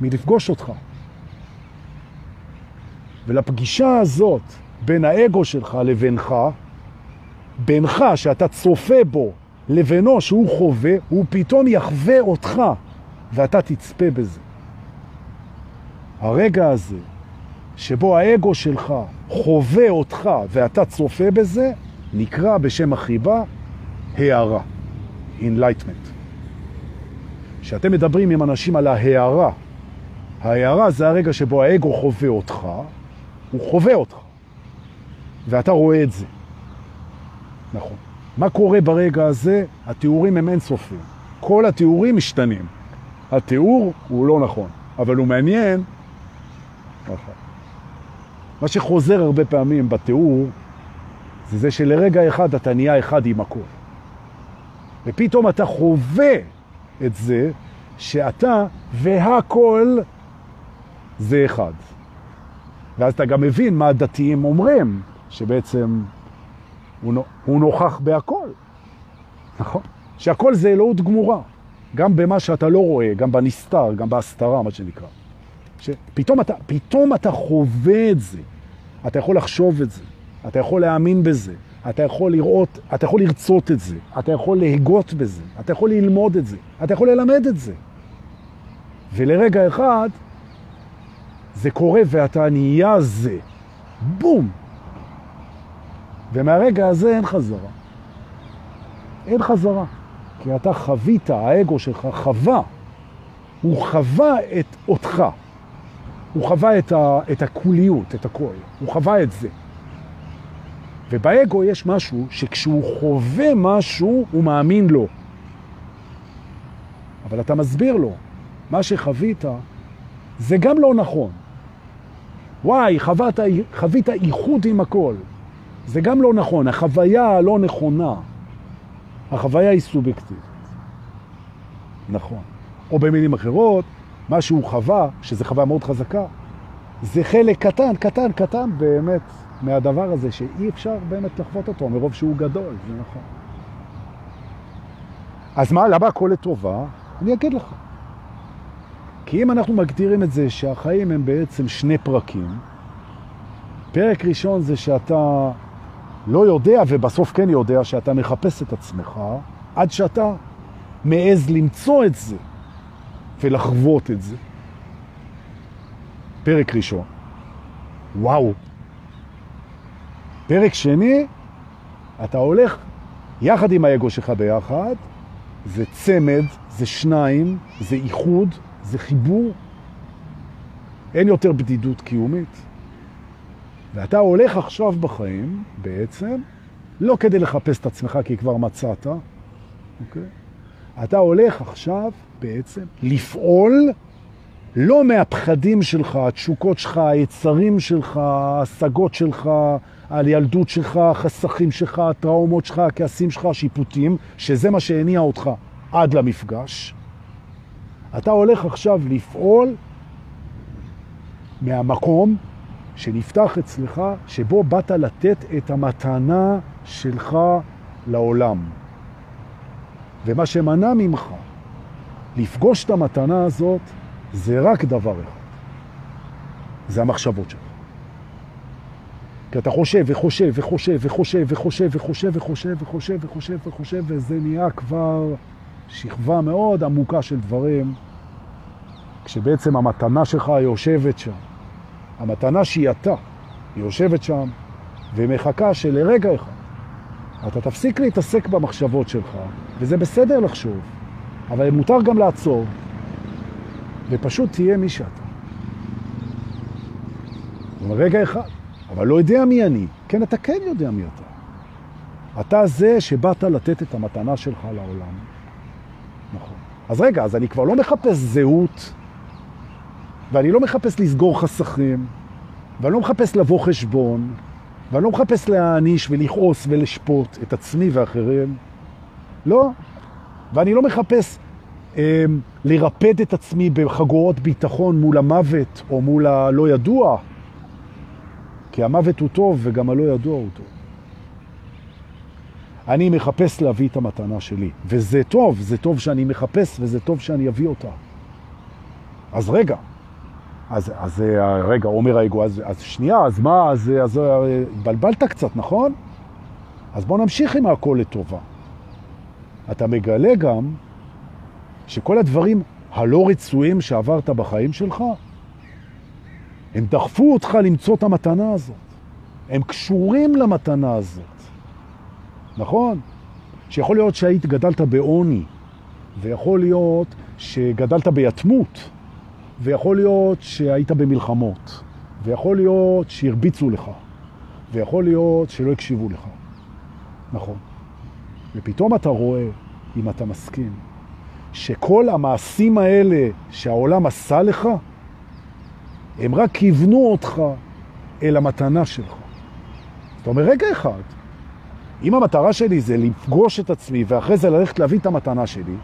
מלפגוש אותך. ולפגישה הזאת בין האגו שלך לבינך, בינך שאתה צופה בו לבינו שהוא חווה, הוא פתאום יחווה אותך ואתה תצפה בזה. הרגע הזה שבו האגו שלך חווה אותך ואתה צופה בזה, נקרא בשם החיבה הערה, enlightenment. כשאתם מדברים עם אנשים על ההערה, ההערה זה הרגע שבו האגו חווה אותך, הוא חווה אותך, ואתה רואה את זה. נכון. מה קורה ברגע הזה? התיאורים הם אינסופיים. כל התיאורים משתנים. התיאור הוא לא נכון, אבל הוא מעניין. נכון. מה שחוזר הרבה פעמים בתיאור, זה זה שלרגע אחד אתה נהיה אחד עם הכל. ופתאום אתה חווה את זה שאתה והכל זה אחד. ואז אתה גם מבין מה הדתיים אומרים, שבעצם הוא, נוכח בהכל. נכון? שהכל זה אלוהות גמורה. גם במה שאתה לא רואה, גם בנסתר, גם בהסתרה, מה שנקרא. שפתאום אתה, אתה חווה את זה. אתה יכול לחשוב את זה. אתה יכול להאמין בזה. אתה יכול לראות, אתה יכול לרצות את זה. אתה יכול להגות בזה. אתה יכול ללמוד את זה. אתה יכול ללמד את זה. ולרגע אחד זה קורה ואתה נהיה זה. בום! ומהרגע הזה אין חזרה. אין חזרה. כי אתה חווית, האגו שלך חווה. הוא חווה את אותך. הוא חווה את, ה, את הקוליות, את הכל. הוא חווה את זה. ובאגו יש משהו שכשהוא חווה משהו, הוא מאמין לו. אבל אתה מסביר לו, מה שחווית זה גם לא נכון. וואי, חוות, חווית איחוד עם הכל. זה גם לא נכון, החוויה הלא נכונה. החוויה היא סובייקטיבית. נכון. או במילים אחרות, מה שהוא חווה, שזה חוויה מאוד חזקה, זה חלק קטן, קטן, קטן באמת מהדבר הזה, שאי אפשר באמת לחוות אותו, מרוב שהוא גדול, זה נכון. אז מה, למה הכל לטובה? אני אגיד לך. כי אם אנחנו מגדירים את זה שהחיים הם בעצם שני פרקים, פרק ראשון זה שאתה לא יודע, ובסוף כן יודע, שאתה מחפש את עצמך, עד שאתה מעז למצוא את זה ולחוות את זה. פרק ראשון. וואו. פרק שני, אתה הולך יחד עם האגו שלך ביחד, זה צמד, זה שניים, זה איחוד, זה חיבור. אין יותר בדידות קיומית. ואתה הולך עכשיו בחיים, בעצם, לא כדי לחפש את עצמך כי כבר מצאת, אוקיי? אתה הולך עכשיו בעצם לפעול לא מהפחדים שלך, התשוקות שלך, היצרים שלך, ההשגות שלך, על ילדות שלך, החסכים שלך, הטראומות שלך, הכעסים שלך, השיפוטים, שזה מה שהניע אותך עד למפגש. אתה הולך עכשיו לפעול מהמקום שנפתח אצלך, שבו באת לתת את המתנה שלך לעולם. ומה שמנע ממך לפגוש את המתנה הזאת, זה רק דבר אחד. זה המחשבות שלך. כי אתה חושב וחושב וחושב וחושב וחושב וחושב וחושב וחושב וחושב וחושב וזה נהיה כבר שכבה מאוד עמוקה של דברים, כשבעצם המתנה שלך יושבת שם. המתנה שהיא אתה, היא יושבת שם ומחכה שלרגע אחד אתה תפסיק להתעסק במחשבות שלך, וזה בסדר לחשוב, אבל מותר גם לעצור, ופשוט תהיה מי שאתה. רגע אחד, אבל לא יודע מי אני. כן, אתה כן יודע מי אתה. אתה זה שבאת לתת את המתנה שלך לעולם. נכון. אז רגע, אז אני כבר לא מחפש זהות ואני לא מחפש לסגור חסכים, ואני לא מחפש לבוא חשבון, ואני לא מחפש להעניש ולכעוס ולשפוט את עצמי ואחרים. לא. ואני לא מחפש אה, לרפד את עצמי בחגורות ביטחון מול המוות או מול הלא ידוע, כי המוות הוא טוב וגם הלא ידוע הוא טוב. אני מחפש להביא את המתנה שלי, וזה טוב, זה טוב שאני מחפש וזה טוב שאני אביא אותה. אז רגע, אז, אז רגע, אומר האגו, אז, אז שנייה, אז מה, אז, אז בלבלת קצת, נכון? אז בוא נמשיך עם הכל לטובה. אתה מגלה גם שכל הדברים הלא רצויים שעברת בחיים שלך, הם דחפו אותך למצוא את המתנה הזאת. הם קשורים למתנה הזאת. נכון? שיכול להיות שהיית גדלת בעוני, ויכול להיות שגדלת ביתמות, ויכול להיות שהיית במלחמות, ויכול להיות שהרביצו לך, ויכול להיות שלא הקשיבו לך. נכון. ופתאום אתה רואה, אם אתה מסכים, שכל המעשים האלה שהעולם עשה לך, הם רק כיוונו אותך אל המתנה שלך. זאת אומרת, רגע אחד, אם המטרה שלי זה לפגוש את עצמי ואחרי זה ללכת להביא את המתנה שלי,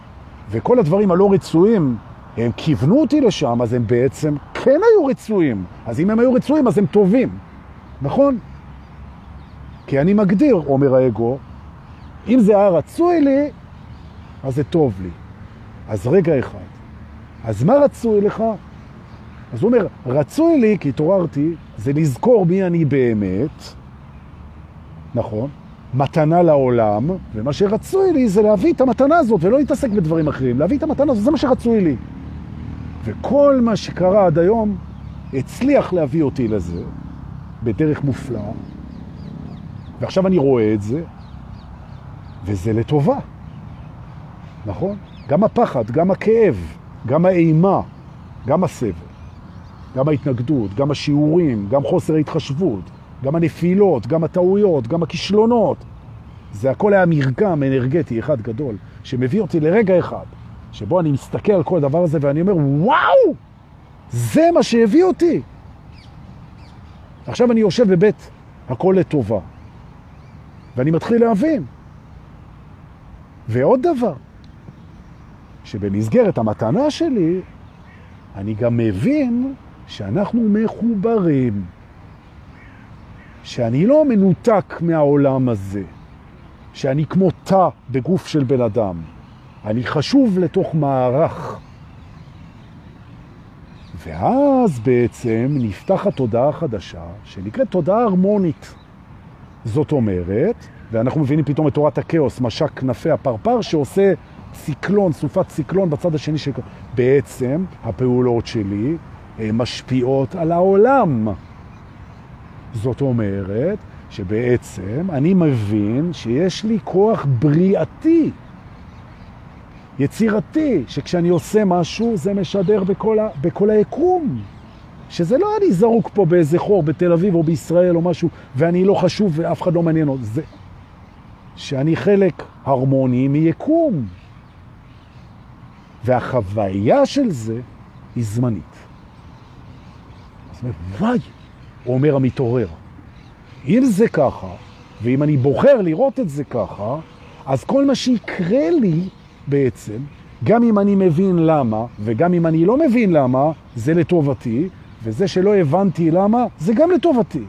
וכל הדברים הלא רצויים הם כיוונו אותי לשם, אז הם בעצם כן היו רצויים. אז אם הם היו רצויים, אז הם טובים. נכון? כי אני מגדיר, אומר האגו, אם זה היה רצוי לי, אז זה טוב לי. אז רגע אחד. אז מה רצוי לך? אז הוא אומר, רצוי לי, כי התעוררתי, זה לזכור מי אני באמת, נכון? מתנה לעולם, ומה שרצוי לי זה להביא את המתנה הזאת ולא להתעסק בדברים אחרים. להביא את המתנה הזאת, זה מה שרצוי לי. וכל מה שקרה עד היום הצליח להביא אותי לזה בדרך מופלאה, ועכשיו אני רואה את זה, וזה לטובה, נכון? גם הפחד, גם הכאב, גם האימה, גם הסבל, גם ההתנגדות, גם השיעורים, גם חוסר ההתחשבות, גם הנפילות, גם הטעויות, גם הכישלונות. זה הכל היה מרגם אנרגטי אחד גדול, שמביא אותי לרגע אחד, שבו אני מסתכל על כל הדבר הזה ואני אומר, וואו, זה מה שהביא אותי. עכשיו אני יושב בבית הכל לטובה, ואני מתחיל להבין. ועוד דבר, שבמסגרת המתנה שלי, אני גם מבין שאנחנו מחוברים, שאני לא מנותק מהעולם הזה, שאני כמו תא בגוף של בן אדם. אני חשוב לתוך מערך. ואז בעצם נפתחת תודעה חדשה, שנקראת תודעה הרמונית. זאת אומרת, ואנחנו מבינים פתאום את תורת הכאוס, משק כנפי הפרפר שעושה ציקלון, סופת ציקלון בצד השני של... בעצם הפעולות שלי משפיעות על העולם. זאת אומרת שבעצם אני מבין שיש לי כוח בריאתי, יצירתי, שכשאני עושה משהו זה משדר בכל, ה... בכל היקום. שזה לא אני זרוק פה באיזה חור בתל אביב או בישראל או משהו, ואני לא חשוב ואף אחד לא מעניין אותי. זה שאני חלק הרמוני מיקום. והחוויה של זה היא זמנית. אז וואי, אומר המתעורר, אם זה ככה, ואם אני בוחר לראות את זה ככה, אז כל מה שיקרה לי בעצם, גם אם אני מבין למה, וגם אם אני לא מבין למה, זה לטובתי, וזה שלא הבנתי למה, זה גם לטובתי.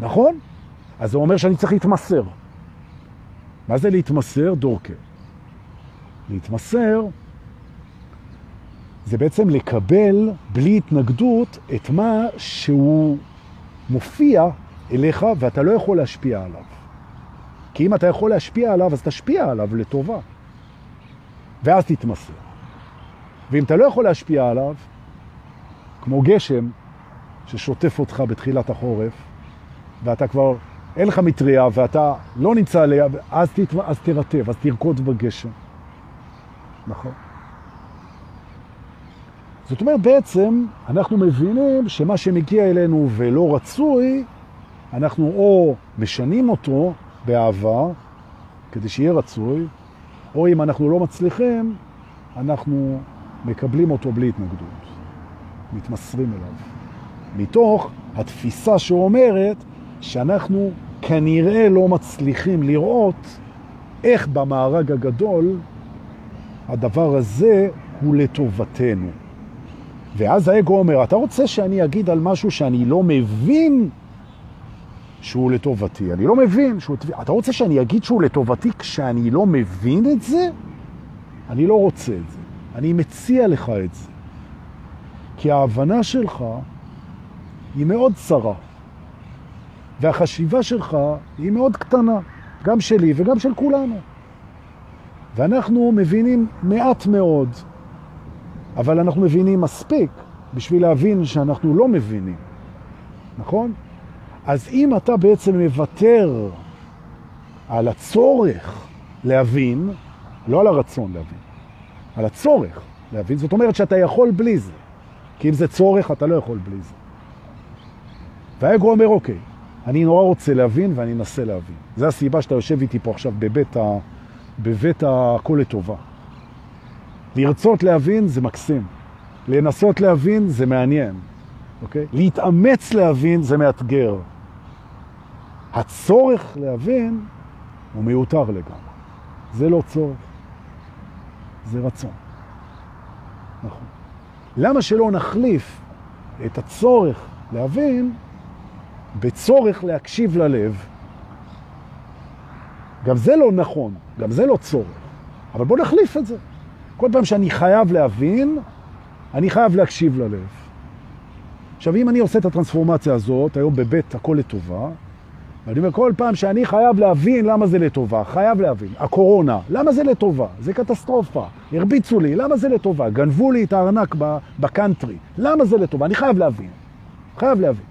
נכון? אז זה אומר שאני צריך להתמסר. מה זה להתמסר? דורקה. להתמסר זה בעצם לקבל בלי התנגדות את מה שהוא מופיע אליך ואתה לא יכול להשפיע עליו. כי אם אתה יכול להשפיע עליו, אז תשפיע עליו לטובה. ואז תתמסר. ואם אתה לא יכול להשפיע עליו, כמו גשם ששוטף אותך בתחילת החורף, ואתה כבר, אין לך מטריה ואתה לא נמצא עליה, אז, תת... אז תרטב, אז תרקוד בגשם. נכון. זאת אומרת, בעצם אנחנו מבינים שמה שמגיע אלינו ולא רצוי, אנחנו או משנים אותו באהבה, כדי שיהיה רצוי, או אם אנחנו לא מצליחים, אנחנו מקבלים אותו בלי התנגדות, מתמסרים אליו. מתוך התפיסה שאומרת שאנחנו כנראה לא מצליחים לראות איך במארג הגדול הדבר הזה הוא לטובתנו. ואז האגו אומר, אתה רוצה שאני אגיד על משהו שאני לא מבין שהוא לטובתי? אני לא מבין שהוא... אתה רוצה שאני אגיד שהוא לטובתי כשאני לא מבין את זה? אני לא רוצה את זה. אני מציע לך את זה. כי ההבנה שלך היא מאוד צרה, והחשיבה שלך היא מאוד קטנה, גם שלי וגם של כולנו. ואנחנו מבינים מעט מאוד אבל אנחנו מבינים מספיק בשביל להבין שאנחנו לא מבינים, נכון? אז אם אתה בעצם מוותר על הצורך להבין, לא על הרצון להבין, על הצורך להבין, זאת אומרת שאתה יכול בלי זה, כי אם זה צורך אתה לא יכול בלי זה. והאגו אומר, אוקיי, אני נורא רוצה להבין ואני אנסה להבין. זה הסיבה שאתה יושב איתי פה עכשיו בבית, ה... בבית הכל לטובה. לרצות להבין זה מקסים. לנסות להבין זה מעניין, אוקיי? להתאמץ להבין זה מאתגר. הצורך להבין הוא מיותר לגמרי. זה לא צורך, זה רצון. נכון. למה שלא נחליף את הצורך להבין בצורך להקשיב ללב? גם זה לא נכון, גם זה לא צורך, אבל בוא נחליף את זה. כל פעם שאני חייב להבין, אני חייב להקשיב ללב. עכשיו, אם אני עושה את הטרנספורמציה הזאת, היום בבית הכל לטובה, ואני אומר, כל פעם שאני חייב להבין למה זה לטובה, חייב להבין. הקורונה, למה זה לטובה? זה קטסטרופה. הרביצו לי, למה זה לטובה? גנבו לי את הארנק בקנטרי, למה זה לטובה? אני חייב להבין. חייב להבין.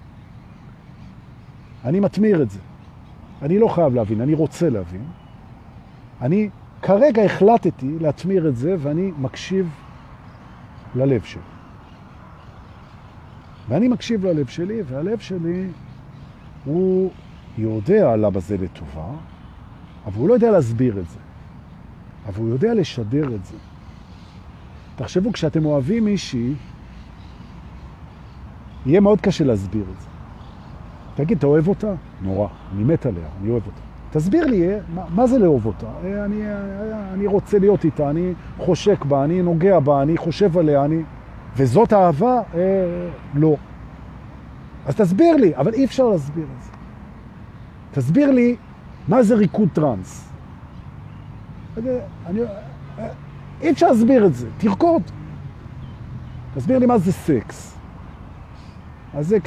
אני מתמיר את זה. אני לא חייב להבין, אני רוצה להבין. אני כרגע החלטתי להתמיר את זה, ואני מקשיב ללב שלי. ואני מקשיב ללב שלי, והלב שלי הוא יודע למה זה לטובה, אבל הוא לא יודע להסביר את זה. אבל הוא יודע לשדר את זה. תחשבו, כשאתם אוהבים מישהי, יהיה מאוד קשה להסביר את זה. תגיד, אתה אוהב אותה? נורא, אני מת עליה, אני אוהב אותה. תסביר לי, מה, מה זה לאהוב אותה? אני, אני רוצה להיות איתה, אני חושק בה, אני נוגע בה, אני חושב עליה, אני... וזאת אהבה? אה, לא. אז תסביר לי, אבל אי אפשר להסביר את זה. תסביר לי מה זה ריקוד טרנס. אני, אי אפשר להסביר את זה, תרקוד. תסביר לי מה זה סקס. אז זה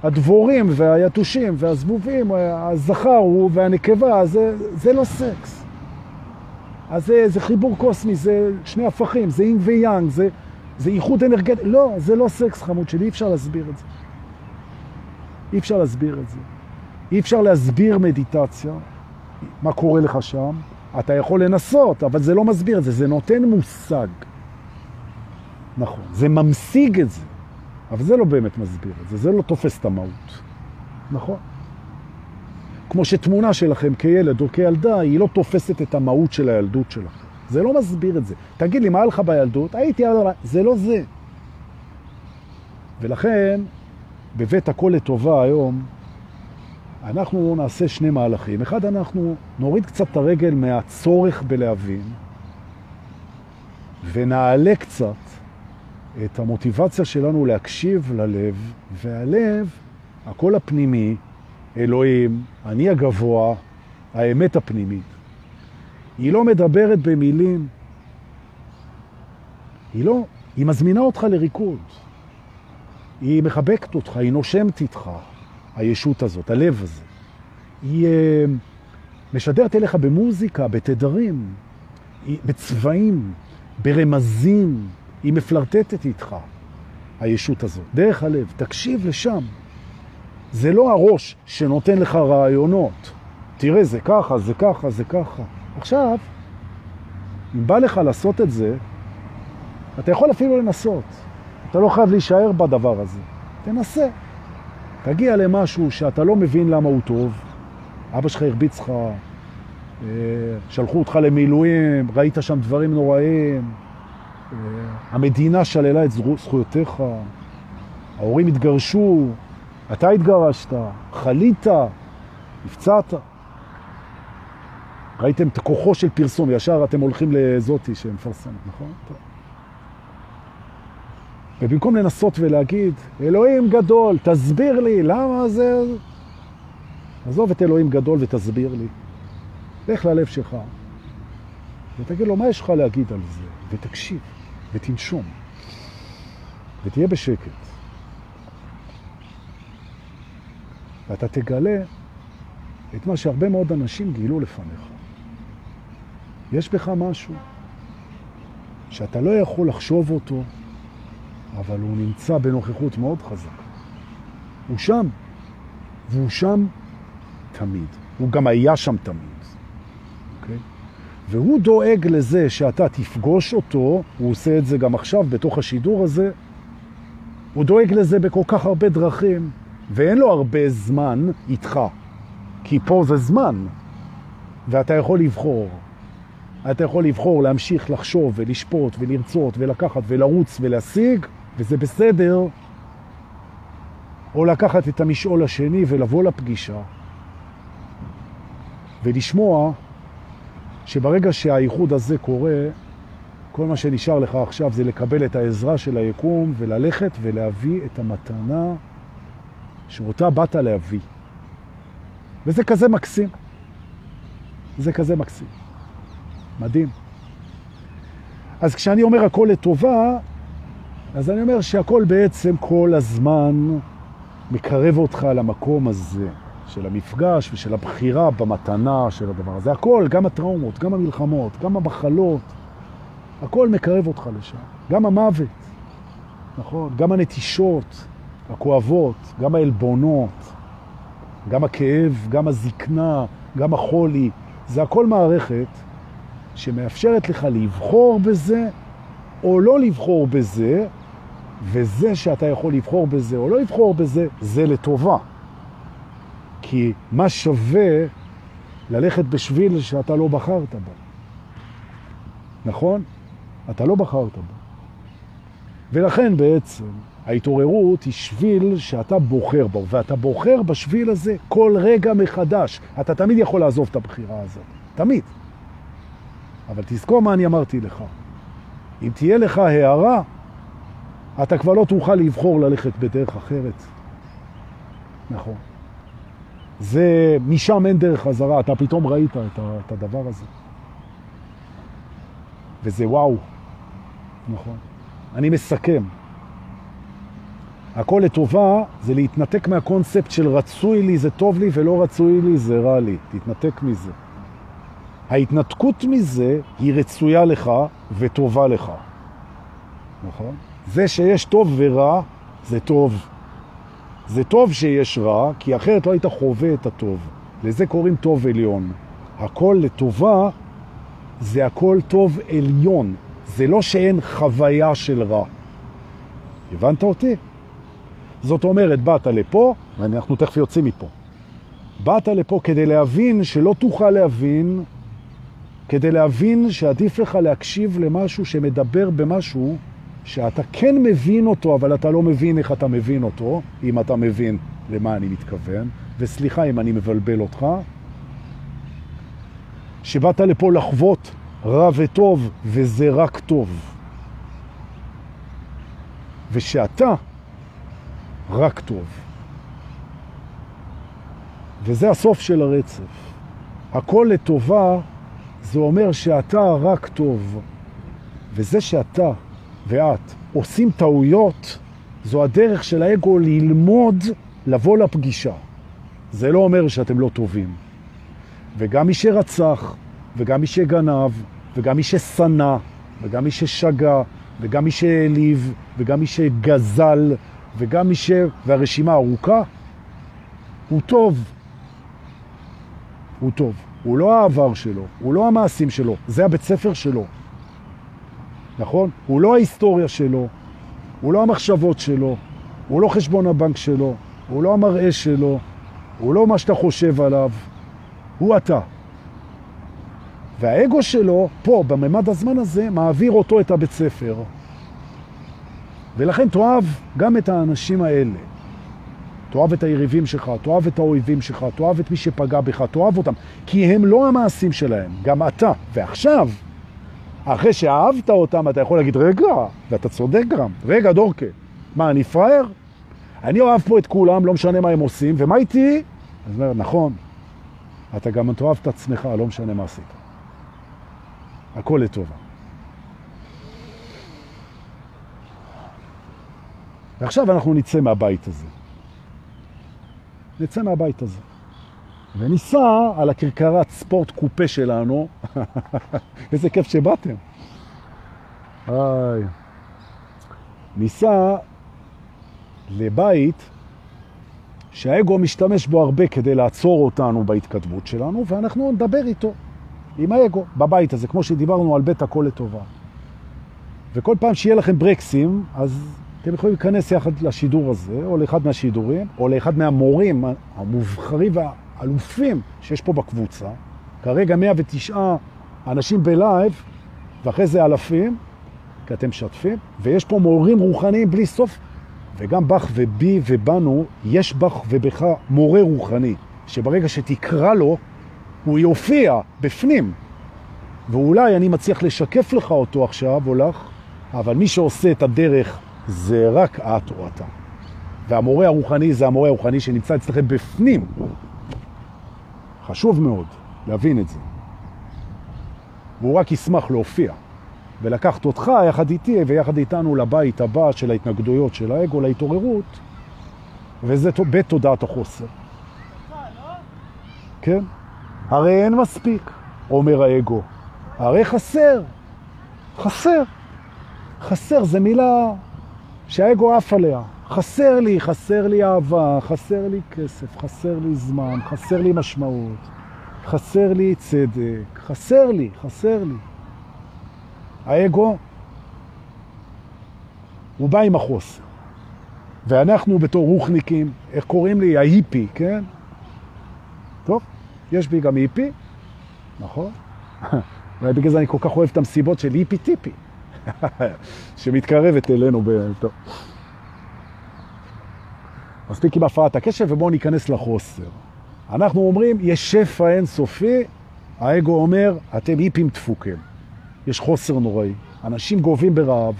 כשהדבורים והיתושים והזבובים, הזכר הוא והנקבה, זה, זה לא סקס. אז זה, זה חיבור קוסמי, זה שני הפכים, זה יין ויאנג, זה, זה איחוד אנרגטי. לא, זה לא סקס חמוד שלי, אי אפשר להסביר את זה. אי אפשר להסביר את זה. אי אפשר להסביר מדיטציה, מה קורה לך שם. אתה יכול לנסות, אבל זה לא מסביר את זה, זה נותן מושג. נכון, זה ממשיג את זה, אבל זה לא באמת מסביר את זה, זה לא תופס את המהות. נכון. כמו שתמונה שלכם כילד או כילדה, היא לא תופסת את המהות של הילדות שלכם. זה לא מסביר את זה. תגיד לי, מה היה לך בילדות? הייתי... זה לא זה. ולכן, בבית הכל לטובה היום, אנחנו נעשה שני מהלכים. אחד, אנחנו נוריד קצת את הרגל מהצורך בלהבין, ונעלה קצת את המוטיבציה שלנו להקשיב ללב, והלב, הקול הפנימי, אלוהים, אני הגבוה, האמת הפנימית. היא לא מדברת במילים, היא לא, היא מזמינה אותך לריקוד. היא מחבקת אותך, היא נושמת איתך, הישות הזאת, הלב הזה. היא אה, משדרת אליך במוזיקה, בתדרים, בצבעים, ברמזים, היא מפלרטטת איתך, הישות הזאת, דרך הלב. תקשיב לשם. זה לא הראש שנותן לך רעיונות. תראה, זה ככה, זה ככה, זה ככה. עכשיו, אם בא לך לעשות את זה, אתה יכול אפילו לנסות. אתה לא חייב להישאר בדבר הזה. תנסה. תגיע למשהו שאתה לא מבין למה הוא טוב, אבא שלך הרביץ לך, אה, שלחו אותך למילואים, ראית שם דברים נוראים, המדינה שללה את זכויותיך, ההורים התגרשו, אתה התגרשת, חלית, נפצעת. ראיתם את הכוחו של פרסום, ישר אתם הולכים לזאתי שמפרסמת, נכון? ובמקום לנסות ולהגיד, אלוהים גדול, תסביר לי למה זה... עזוב את אלוהים גדול ותסביר לי. לך ללב שלך ותגיד לו, מה יש לך להגיד על זה? ותקשיב, ותנשום, ותהיה בשקט. ואתה תגלה את מה שהרבה מאוד אנשים גילו לפניך. יש בך משהו שאתה לא יכול לחשוב אותו, אבל הוא נמצא בנוכחות מאוד חזק. הוא שם, והוא שם תמיד. הוא גם היה שם תמיד. והוא דואג לזה שאתה תפגוש אותו, הוא עושה את זה גם עכשיו בתוך השידור הזה, הוא דואג לזה בכל כך הרבה דרכים, ואין לו הרבה זמן איתך, כי פה זה זמן, ואתה יכול לבחור. אתה יכול לבחור להמשיך לחשוב ולשפוט ולרצות ולקחת ולרוץ ולהשיג, וזה בסדר, או לקחת את המשעול השני ולבוא לפגישה ולשמוע שברגע שהאיחוד הזה קורה, כל מה שנשאר לך עכשיו זה לקבל את העזרה של היקום וללכת ולהביא את המתנה שאותה באת להביא. וזה כזה מקסים. זה כזה מקסים. מדהים. אז כשאני אומר הכל לטובה, אז אני אומר שהכל בעצם כל הזמן מקרב אותך למקום הזה, של המפגש ושל הבחירה במתנה של הדבר הזה. הכל, גם הטראומות, גם המלחמות, גם המחלות, הכל מקרב אותך לשם. גם המוות, נכון? גם הנטישות הכואבות, גם העלבונות, גם הכאב, גם הזקנה, גם החולי. זה הכל מערכת שמאפשרת לך לבחור בזה או לא לבחור בזה, וזה שאתה יכול לבחור בזה או לא לבחור בזה, זה לטובה. כי מה שווה ללכת בשביל שאתה לא בחרת בו? נכון? אתה לא בחרת בו. ולכן בעצם ההתעוררות היא שביל שאתה בוחר בו, ואתה בוחר בשביל הזה כל רגע מחדש. אתה תמיד יכול לעזוב את הבחירה הזאת, תמיד. אבל תזכור מה אני אמרתי לך. אם תהיה לך הערה, אתה כבר לא תוכל לבחור ללכת בדרך אחרת. נכון. זה, משם אין דרך חזרה, אתה פתאום ראית את, הדבר הזה. וזה וואו. נכון. אני מסכם. הכל לטובה זה להתנתק מהקונספט של רצוי לי זה טוב לי ולא רצוי לי זה רע לי. תתנתק מזה. ההתנתקות מזה היא רצויה לך וטובה לך. נכון? זה שיש טוב ורע זה טוב. זה טוב שיש רע, כי אחרת לא היית חווה את הטוב. לזה קוראים טוב עליון. הכל לטובה זה הכל טוב עליון. זה לא שאין חוויה של רע. הבנת אותי? זאת אומרת, באת לפה, ואנחנו תכף יוצאים מפה. באת לפה כדי להבין שלא תוכל להבין, כדי להבין שעדיף לך להקשיב למשהו שמדבר במשהו שאתה כן מבין אותו, אבל אתה לא מבין איך אתה מבין אותו, אם אתה מבין למה אני מתכוון, וסליחה אם אני מבלבל אותך, שבאת לפה לחוות רע וטוב, וזה רק טוב. ושאתה רק טוב. וזה הסוף של הרצף. הכל לטובה, זה אומר שאתה רק טוב. וזה שאתה ואת עושים טעויות, זו הדרך של האגו ללמוד לבוא לפגישה. זה לא אומר שאתם לא טובים. וגם מי שרצח, וגם מי שגנב, וגם מי ששנא, וגם מי ששגע, וגם מי שהעליב, וגם מי שגזל, וגם מי ש... והרשימה ארוכה, הוא טוב. הוא טוב. הוא לא העבר שלו, הוא לא המעשים שלו, זה הבית ספר שלו. נכון? הוא לא ההיסטוריה שלו, הוא לא המחשבות שלו, הוא לא חשבון הבנק שלו, הוא לא המראה שלו, הוא לא מה שאתה חושב עליו, הוא אתה. והאגו שלו, פה, בממד הזמן הזה, מעביר אותו את הבית ספר. ולכן תאהב גם את האנשים האלה. תאהב את היריבים שלך, תאהב את האויבים שלך, תאהב את מי שפגע בך, תאהב אותם. כי הם לא המעשים שלהם, גם אתה. ועכשיו, אחרי שאהבת אותם, אתה יכול להגיד, רגע, ואתה צודק גם, רגע, דורקה, מה, אני פראייר? אני אוהב פה את כולם, לא משנה מה הם עושים, ומה איתי? אז אומר, נכון, אתה גם תאהב את עצמך, לא משנה מה עשית. הכל לטובה. ועכשיו אנחנו נצא מהבית הזה. נצא מהבית הזה. וניסע על הכרכרת ספורט קופה שלנו. איזה כיף שבאתם. איי. ניסע לבית שהאגו משתמש בו הרבה כדי לעצור אותנו בהתקדמות שלנו, ואנחנו נדבר איתו, עם האגו, בבית הזה, כמו שדיברנו על בית הכל לטובה. וכל פעם שיהיה לכם ברקסים, אז אתם יכולים להיכנס יחד לשידור הזה, או לאחד מהשידורים, או לאחד מהמורים המובחרים והאלופים שיש פה בקבוצה. כרגע 109 אנשים בלייב, ואחרי זה אלפים, כי אתם משתפים, ויש פה מורים רוחניים בלי סוף, וגם בך ובי ובנו, יש בך ובך מורה רוחני, שברגע שתקרא לו, הוא יופיע בפנים. ואולי אני מצליח לשקף לך אותו עכשיו או לך, אבל מי שעושה את הדרך זה רק את או אתה. והמורה הרוחני זה המורה הרוחני שנמצא אצלכם בפנים. חשוב מאוד להבין את זה. והוא רק ישמח להופיע ולקחת אותך יחד איתי ויחד איתנו לבית הבא של ההתנגדויות של האגו, להתעוררות, וזה בתודעת החוסר. כן? הרי אין מספיק, אומר האגו. הרי חסר. חסר. חסר זה מילה שהאגו עף עליה. חסר לי, חסר לי אהבה, חסר לי כסף, חסר לי זמן, חסר לי משמעות, חסר לי צדק, חסר לי, חסר לי. האגו, הוא בא עם החוסר. ואנחנו בתור רוחניקים, איך קוראים לי? ההיפי, כן? טוב, יש בי גם היפי, נכון? אולי בגלל זה אני כל כך אוהב את המסיבות של היפי טיפי, שמתקרבת אלינו. ב... טוב. מספיק עם הפרעת הקשב ובואו ניכנס לחוסר. אנחנו אומרים, יש שפע אינסופי, האגו אומר, אתם היפים דפוקים. יש חוסר נוראי. אנשים גובים ברעב,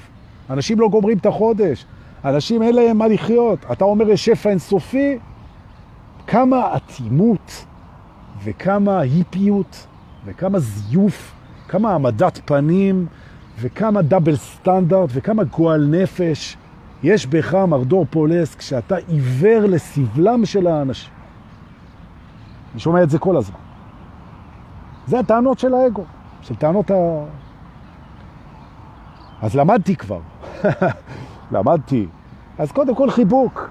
אנשים לא גומרים את החודש, אנשים אין להם מה לחיות. אתה אומר, יש שפע אינסופי, כמה אטימות וכמה היפיות וכמה זיוף, כמה עמדת פנים וכמה דאבל סטנדרט וכמה גועל נפש. יש בך מרדור פולס כשאתה עיוור לסבלם של האנשים. אני שומע את זה כל הזמן. זה הטענות של האגו, של טענות ה... אז למדתי כבר. למדתי. אז קודם כל חיבוק.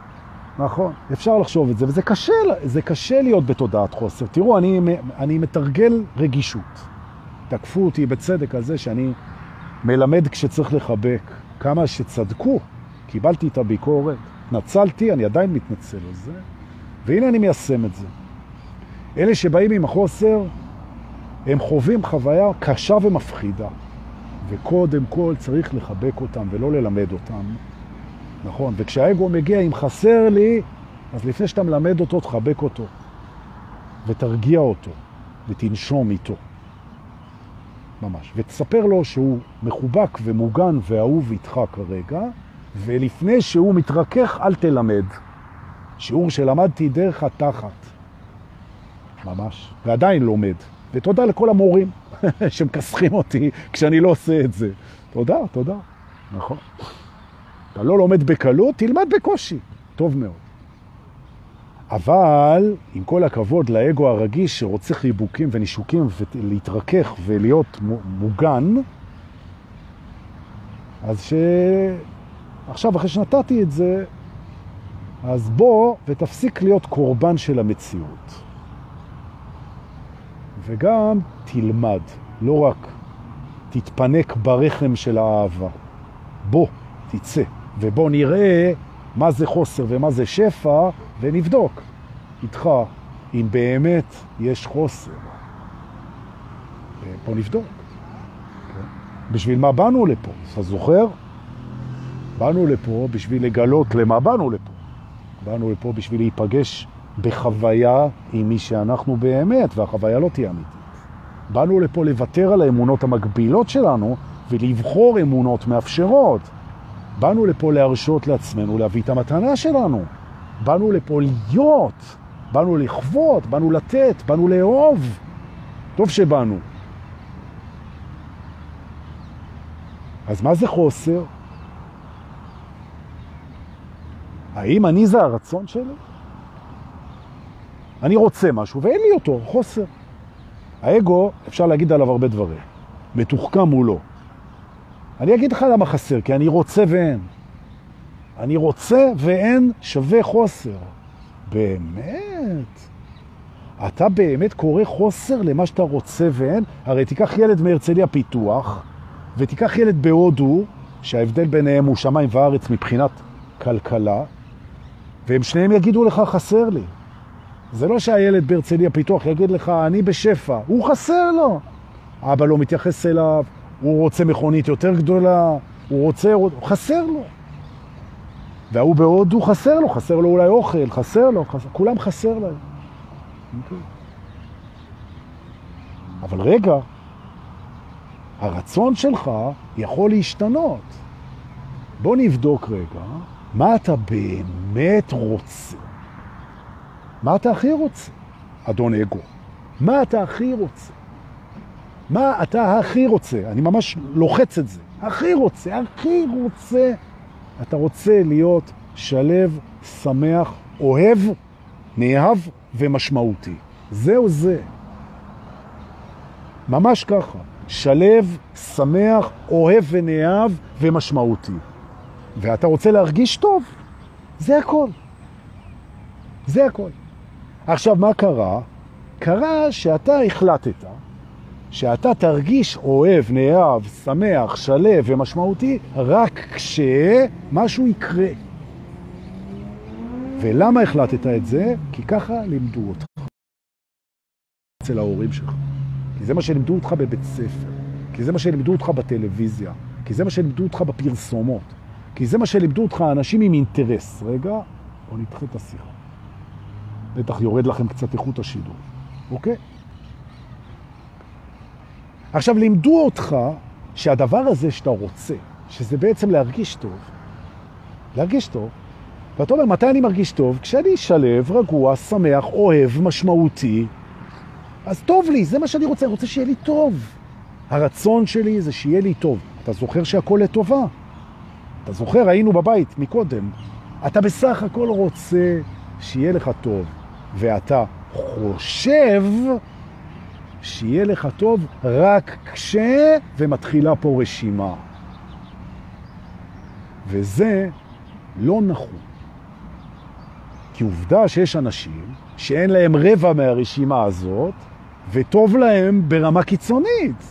נכון, אפשר לחשוב את זה, וזה קשה, זה קשה להיות בתודעת חוסר. תראו, אני, אני מתרגל רגישות. תקפו אותי בצדק על זה שאני מלמד כשצריך לחבק. כמה שצדקו, קיבלתי את הביקורת, נצלתי, אני עדיין מתנצל על זה, והנה אני מיישם את זה. אלה שבאים עם החוסר, הם חווים חוויה קשה ומפחידה, וקודם כל צריך לחבק אותם ולא ללמד אותם. נכון, וכשהאגו מגיע, אם חסר לי, אז לפני שאתה מלמד אותו, תחבק אותו, ותרגיע אותו, ותנשום איתו. ממש. ותספר לו שהוא מחובק ומוגן ואהוב איתך כרגע, ולפני שהוא מתרכך, אל תלמד. שיעור שלמדתי דרך התחת. ממש. ועדיין לומד. ותודה לכל המורים שמכסחים אותי כשאני לא עושה את זה. תודה, תודה. נכון. אתה לא לומד בקלות, תלמד בקושי. טוב מאוד. אבל, עם כל הכבוד לאגו הרגיש שרוצה חיבוקים ונישוקים ולהתרכך ולהיות מוגן, אז ש... עכשיו, אחרי שנתתי את זה, אז בוא ותפסיק להיות קורבן של המציאות. וגם תלמד, לא רק תתפנק ברחם של האהבה. בוא, תצא. ובוא נראה מה זה חוסר ומה זה שפע, ונבדוק איתך אם באמת יש חוסר. בוא נבדוק. כן? בשביל מה באנו לפה? אתה זוכר? באנו לפה בשביל לגלות למה באנו לפה. באנו לפה בשביל להיפגש בחוויה עם מי שאנחנו באמת, והחוויה לא תהיה אמיתית. באנו לפה לוותר על האמונות המקבילות שלנו ולבחור אמונות מאפשרות. באנו לפה להרשות לעצמנו להביא את המתנה שלנו. באנו לפה להיות, באנו לחוות, באנו לתת, באנו לאהוב. טוב שבאנו. אז מה זה חוסר? האם אני זה הרצון שלי? אני רוצה משהו ואין לי אותו, חוסר. האגו, אפשר להגיד עליו הרבה דברים. מתוחכם הוא לא. אני אגיד לך למה חסר, כי אני רוצה ואין. אני רוצה ואין שווה חוסר. באמת? אתה באמת קורא חוסר למה שאתה רוצה ואין? הרי תיקח ילד מהרצליה פיתוח, ותיקח ילד בהודו, שההבדל ביניהם הוא שמיים וארץ מבחינת כלכלה, והם שניהם יגידו לך חסר לי. זה לא שהילד בהרצליה פיתוח יגיד לך אני בשפע, הוא חסר לו. אבא לא מתייחס אליו, הוא רוצה מכונית יותר גדולה, הוא רוצה, הוא חסר לו. והוא בהודו חסר לו, חסר לו אולי אוכל, חסר לו, חסר, כולם חסר להם. אבל רגע, הרצון שלך יכול להשתנות. בוא נבדוק רגע מה אתה באמת רוצה. מה אתה הכי רוצה, אדון אגו? מה אתה הכי רוצה? מה אתה הכי רוצה? אני ממש לוחץ את זה. הכי רוצה, הכי רוצה. אתה רוצה להיות שלב, שמח, אוהב, נאהב ומשמעותי. זהו זה. ממש ככה. שלב, שמח, אוהב ונאהב ומשמעותי. ואתה רוצה להרגיש טוב, זה הכל. זה הכל. עכשיו, מה קרה? קרה שאתה החלטת שאתה תרגיש אוהב, נאהב, שמח, שלב ומשמעותי רק כשמשהו יקרה. ולמה החלטת את זה? כי ככה לימדו אותך. אצל ההורים שלך. כי זה מה שלימדו אותך בבית ספר. כי זה מה שלימדו אותך בטלוויזיה. כי זה מה שלימדו אותך בפרסומות. כי זה מה שלימדו אותך אנשים עם אינטרס. רגע, בוא נדחה את השיחה. בטח יורד לכם קצת איכות השידור, אוקיי? עכשיו, לימדו אותך שהדבר הזה שאתה רוצה, שזה בעצם להרגיש טוב, להרגיש טוב, ואתה אומר, מתי אני מרגיש טוב? כשאני שלב, רגוע, שמח, אוהב, משמעותי, אז טוב לי, זה מה שאני רוצה, אני רוצה שיהיה לי טוב. הרצון שלי זה שיהיה לי טוב. אתה זוכר שהכל לטובה? אתה זוכר, היינו בבית מקודם. אתה בסך הכל רוצה שיהיה לך טוב, ואתה חושב שיהיה לך טוב רק כש... ומתחילה פה רשימה. וזה לא נכון. כי עובדה שיש אנשים שאין להם רבע מהרשימה הזאת, וטוב להם ברמה קיצונית.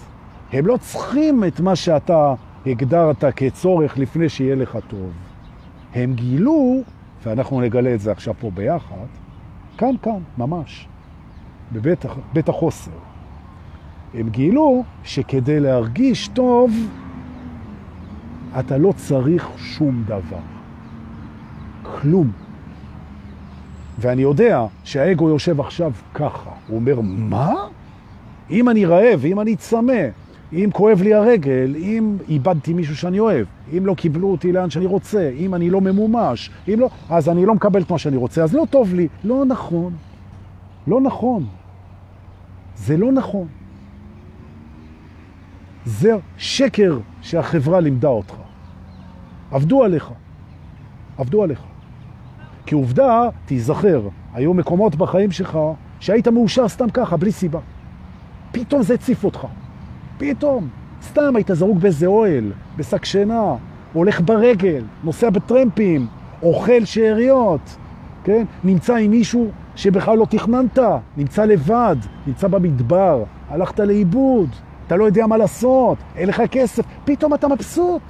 הם לא צריכים את מה שאתה הגדרת כצורך לפני שיהיה לך טוב. הם גילו, ואנחנו נגלה את זה עכשיו פה ביחד, כאן, כאן, ממש, בבית החוסר. הם גילו שכדי להרגיש טוב, אתה לא צריך שום דבר. כלום. ואני יודע שהאגו יושב עכשיו ככה. הוא אומר, מה? אם אני רעב, אם אני צמא, אם כואב לי הרגל, אם איבדתי מישהו שאני אוהב, אם לא קיבלו אותי לאן שאני רוצה, אם אני לא ממומש, אם לא, אז אני לא מקבל את מה שאני רוצה, אז לא טוב לי. לא נכון. לא נכון. זה לא נכון. זה שקר שהחברה לימדה אותך. עבדו עליך. עבדו עליך. כי עובדה, תיזכר, היו מקומות בחיים שלך שהיית מאושר סתם ככה, בלי סיבה. פתאום זה הציף אותך. פתאום. סתם היית זרוק באיזה אוהל, בשק שינה, הולך ברגל, נוסע בטרמפים, אוכל שאריות, כן? נמצא עם מישהו שבכלל לא תכננת, נמצא לבד, נמצא במדבר, הלכת לאיבוד, אתה לא יודע מה לעשות, אין לך כסף, פתאום אתה מבסוט.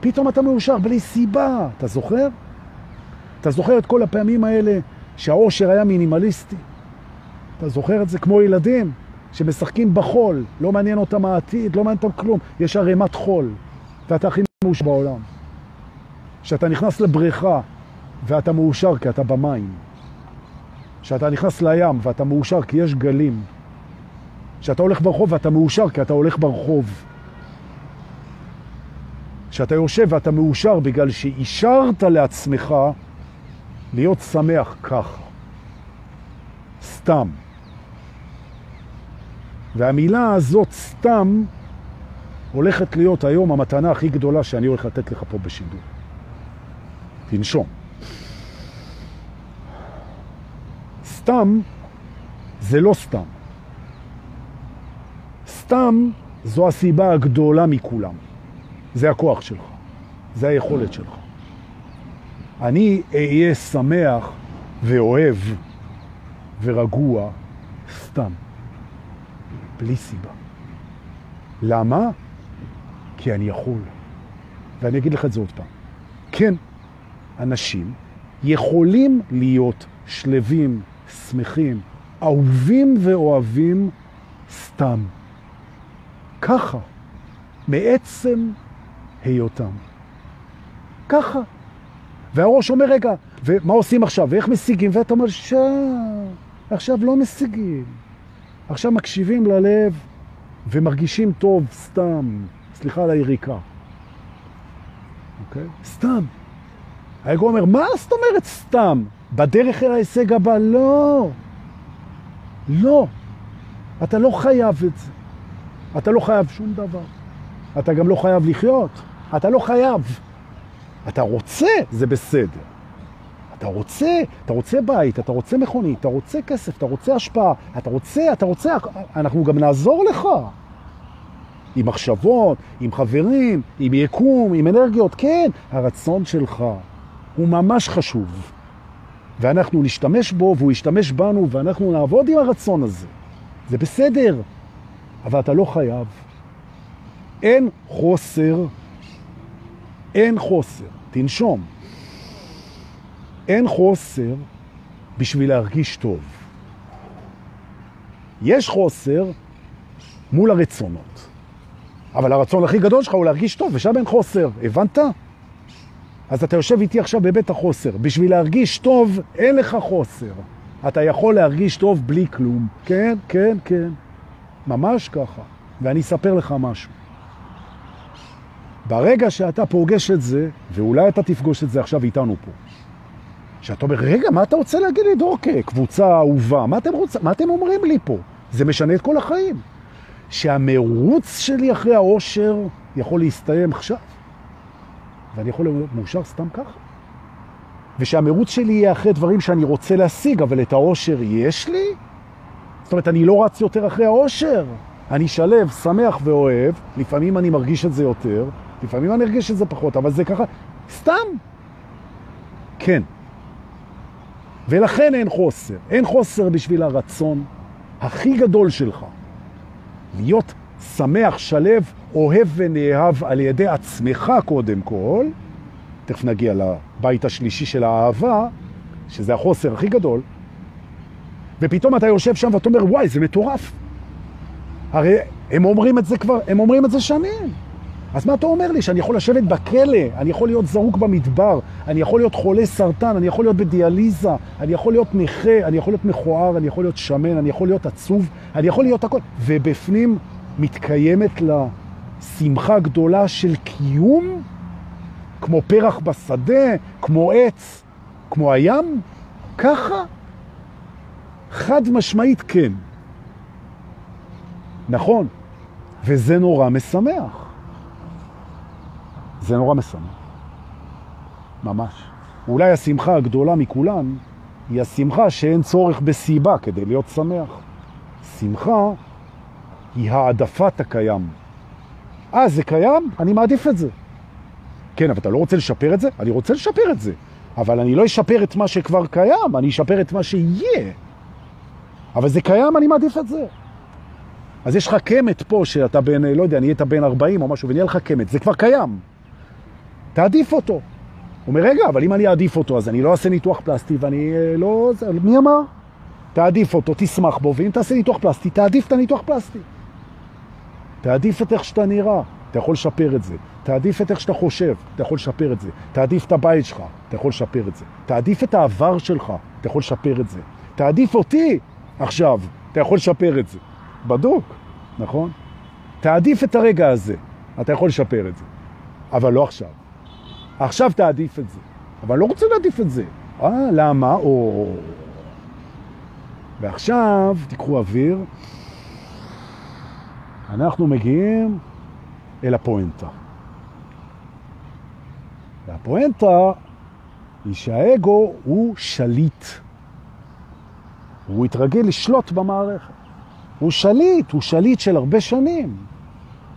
פתאום אתה מאושר בלי סיבה, אתה זוכר? אתה זוכר את כל הפעמים האלה שהאושר היה מינימליסטי? אתה זוכר את זה כמו ילדים שמשחקים בחול, לא מעניין אותם העתיד, לא מעניין אותם כלום, יש ערימת חול, ואתה הכי מאושר בעולם. שאתה נכנס לבריכה ואתה מאושר כי אתה במים. שאתה נכנס לים ואתה מאושר כי יש גלים. שאתה הולך ברחוב ואתה מאושר כי אתה הולך ברחוב. שאתה יושב ואתה מאושר בגלל שאישרת לעצמך להיות שמח ככה. סתם. והמילה הזאת, סתם, הולכת להיות היום המתנה הכי גדולה שאני הולך לתת לך פה בשידור. תנשום. סתם זה לא סתם. סתם זו הסיבה הגדולה מכולם. זה הכוח שלך, זה היכולת שלך. אני אהיה שמח ואוהב ורגוע סתם, בלי סיבה. למה? כי אני יכול. ואני אגיד לך את זה עוד פעם. כן, אנשים יכולים להיות שלבים, שמחים, אהובים ואוהבים סתם. ככה, מעצם היותם. ככה. והראש אומר, רגע, ומה עושים עכשיו? ואיך משיגים? ואתה אומר, שם, עכשיו לא משיגים. עכשיו מקשיבים ללב, ומרגישים טוב סתם, סליחה על היריקה. אוקיי? סתם. האגו אומר, מה זאת אומרת סתם? בדרך אל ההישג הבא? לא. לא. אתה לא חייב את זה. אתה לא חייב שום דבר. אתה גם לא חייב לחיות. אתה לא חייב. אתה רוצה, זה בסדר. אתה רוצה, אתה רוצה בית, אתה רוצה מכונית, אתה רוצה כסף, אתה רוצה השפעה, אתה רוצה, אתה רוצה, אנחנו גם נעזור לך. עם מחשבות, עם חברים, עם יקום, עם אנרגיות, כן, הרצון שלך הוא ממש חשוב. ואנחנו נשתמש בו והוא ישתמש בנו ואנחנו נעבוד עם הרצון הזה. זה בסדר, אבל אתה לא חייב. אין חוסר, אין חוסר, תנשום. אין חוסר בשביל להרגיש טוב. יש חוסר מול הרצונות. אבל הרצון הכי גדול שלך הוא להרגיש טוב, ושם אין חוסר. הבנת? אז אתה יושב איתי עכשיו בבית החוסר. בשביל להרגיש טוב, אין לך חוסר. אתה יכול להרגיש טוב בלי כלום. כן, כן, כן. ממש ככה. ואני אספר לך משהו. ברגע שאתה פוגש את זה, ואולי אתה תפגוש את זה עכשיו איתנו פה, שאתה אומר, רגע, מה אתה רוצה להגיד לי, דורקה? קבוצה אהובה, מה אתם, רוצ... מה אתם אומרים לי פה? זה משנה את כל החיים. שהמרוץ שלי אחרי האושר יכול להסתיים עכשיו, ואני יכול להיות מאושר סתם ככה. ושהמרוץ שלי יהיה אחרי דברים שאני רוצה להשיג, אבל את האושר יש לי? זאת אומרת, אני לא רץ יותר אחרי האושר. אני שלב, שמח ואוהב, לפעמים אני מרגיש את זה יותר, לפעמים אני ארגיש את זה פחות, אבל זה ככה, סתם. כן. ולכן אין חוסר. אין חוסר בשביל הרצון הכי גדול שלך. להיות שמח, שלב, אוהב ונאהב על ידי עצמך קודם כל, תכף נגיע לבית השלישי של האהבה, שזה החוסר הכי גדול, ופתאום אתה יושב שם ואתה אומר, וואי, זה מטורף. הרי הם אומרים את זה כבר, הם אומרים את זה שנים. אז מה אתה אומר לי? שאני יכול לשבת בכלא, אני יכול להיות זרוק במדבר, אני יכול להיות חולה סרטן, אני יכול להיות בדיאליזה, אני יכול להיות נכה, אני יכול להיות מכוער, אני יכול להיות שמן, אני יכול להיות עצוב, אני יכול להיות הכל. ובפנים מתקיימת לה שמחה גדולה של קיום, כמו פרח בשדה, כמו עץ, כמו הים, ככה? חד משמעית כן. נכון, וזה נורא משמח. זה נורא משמח. ממש. אולי השמחה הגדולה מכולן היא השמחה שאין צורך בסיבה כדי להיות שמח. שמחה היא העדפת הקיים. אה, זה קיים? אני מעדיף את זה. כן, אבל אתה לא רוצה לשפר את זה? אני רוצה לשפר את זה. אבל אני לא אשפר את מה שכבר קיים, אני אשפר את מה שיהיה. אבל זה קיים, אני מעדיף את זה. אז יש לך קמת פה, שאתה בין, לא יודע, נהיית בין 40 או משהו, ונהיה לך קמת, זה כבר קיים. תעדיף אותו. הוא אומר, רגע, אבל אם אני אעדיף אותו, אז אני לא אעשה ניתוח פלסטי ואני אה, לא... מי אמר? תעדיף אותו, תשמח בו, ואם תעשה ניתוח פלסטי, תעדיף את הניתוח פלסטי. תעדיף את איך שאתה נראה, אתה יכול לשפר את זה. תעדיף את איך שאתה חושב, אתה יכול לשפר את זה. תעדיף את הבית שלך, אתה יכול לשפר את זה. תעדיף את העבר שלך, אתה יכול לשפר את זה. תעדיף אותי עכשיו, אתה יכול לשפר את זה. בדוק, נכון? תעדיף את הרגע הזה, אתה יכול לשפר את זה. אבל לא עכשיו. עכשיו תעדיף את זה. אבל לא רוצה להעדיף את זה. אה, למה? או... ועכשיו תיקחו אוויר. אנחנו מגיעים אל הפואנטה. והפואנטה היא שהאגו הוא שליט. הוא התרגל לשלוט במערכת. הוא שליט, הוא שליט של הרבה שנים.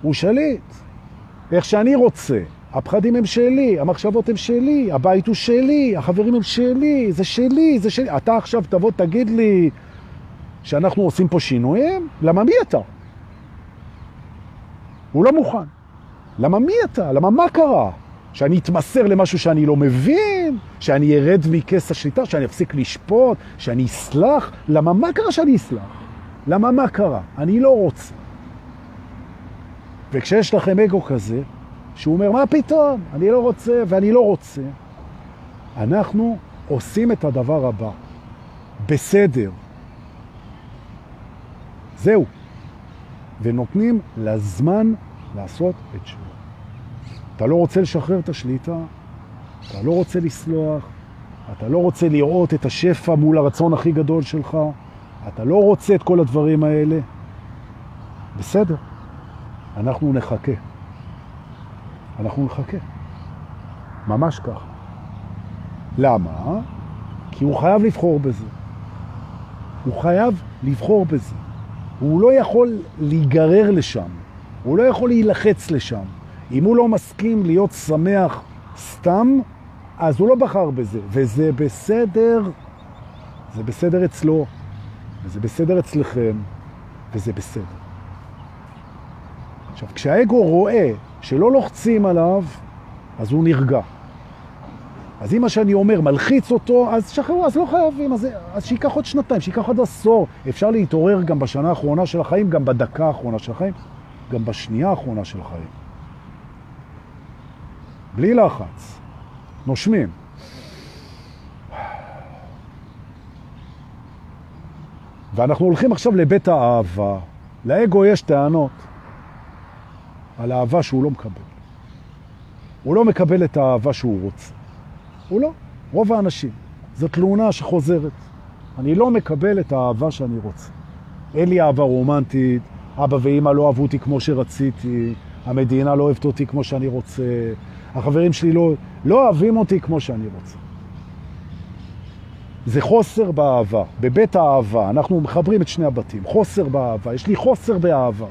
הוא שליט. איך שאני רוצה. הפחדים הם שלי, המחשבות הם שלי, הבית הוא שלי, החברים הם שלי, זה שלי, זה שלי. אתה עכשיו תבוא תגיד לי שאנחנו עושים פה שינויים? למה מי אתה? הוא לא מוכן. למה מי אתה? למה מה קרה? שאני אתמסר למשהו שאני לא מבין? שאני ארד מכס השליטה? שאני אפסיק לשפוט? שאני אסלח? למה מה קרה שאני אסלח? למה מה קרה? אני לא רוצה. וכשיש לכם אגו כזה, שהוא אומר, מה פתאום? אני לא רוצה ואני לא רוצה. אנחנו עושים את הדבר הבא. בסדר. זהו. ונותנים לזמן לעשות את שלו. אתה לא רוצה לשחרר את השליטה, אתה לא רוצה לסלוח, אתה לא רוצה לראות את השפע מול הרצון הכי גדול שלך, אתה לא רוצה את כל הדברים האלה. בסדר, אנחנו נחכה. אנחנו נחכה. ממש ככה. למה? כי הוא חייב לבחור בזה. הוא חייב לבחור בזה. הוא לא יכול להיגרר לשם. הוא לא יכול להילחץ לשם. אם הוא לא מסכים להיות שמח סתם, אז הוא לא בחר בזה. וזה בסדר, זה בסדר אצלו, וזה בסדר אצלכם, וזה בסדר. עכשיו, כשהאגו רואה שלא לוחצים עליו, אז הוא נרגע. אז אם מה שאני אומר מלחיץ אותו, אז שחררו, אז לא חייבים, אז, אז שיקח עוד שנתיים, שיקח עוד עשור. אפשר להתעורר גם בשנה האחרונה של החיים, גם בדקה האחרונה של החיים, גם בשנייה האחרונה של החיים. בלי לחץ. נושמים. ואנחנו הולכים עכשיו לבית האהבה. לאגו יש טענות על האהבה שהוא לא מקבל. הוא לא מקבל את האהבה שהוא רוצה. הוא לא. רוב האנשים. זו תלונה שחוזרת. אני לא מקבל את האהבה שאני רוצה. אין לי אהבה רומנטית, אבא ואמא לא אהבו אותי כמו שרציתי, המדינה לא אוהבת אותי כמו שאני רוצה, החברים שלי לא, לא אוהבים אותי כמו שאני רוצה. זה חוסר באהבה, בבית האהבה, אנחנו מחברים את שני הבתים, חוסר באהבה, יש לי חוסר באהבה.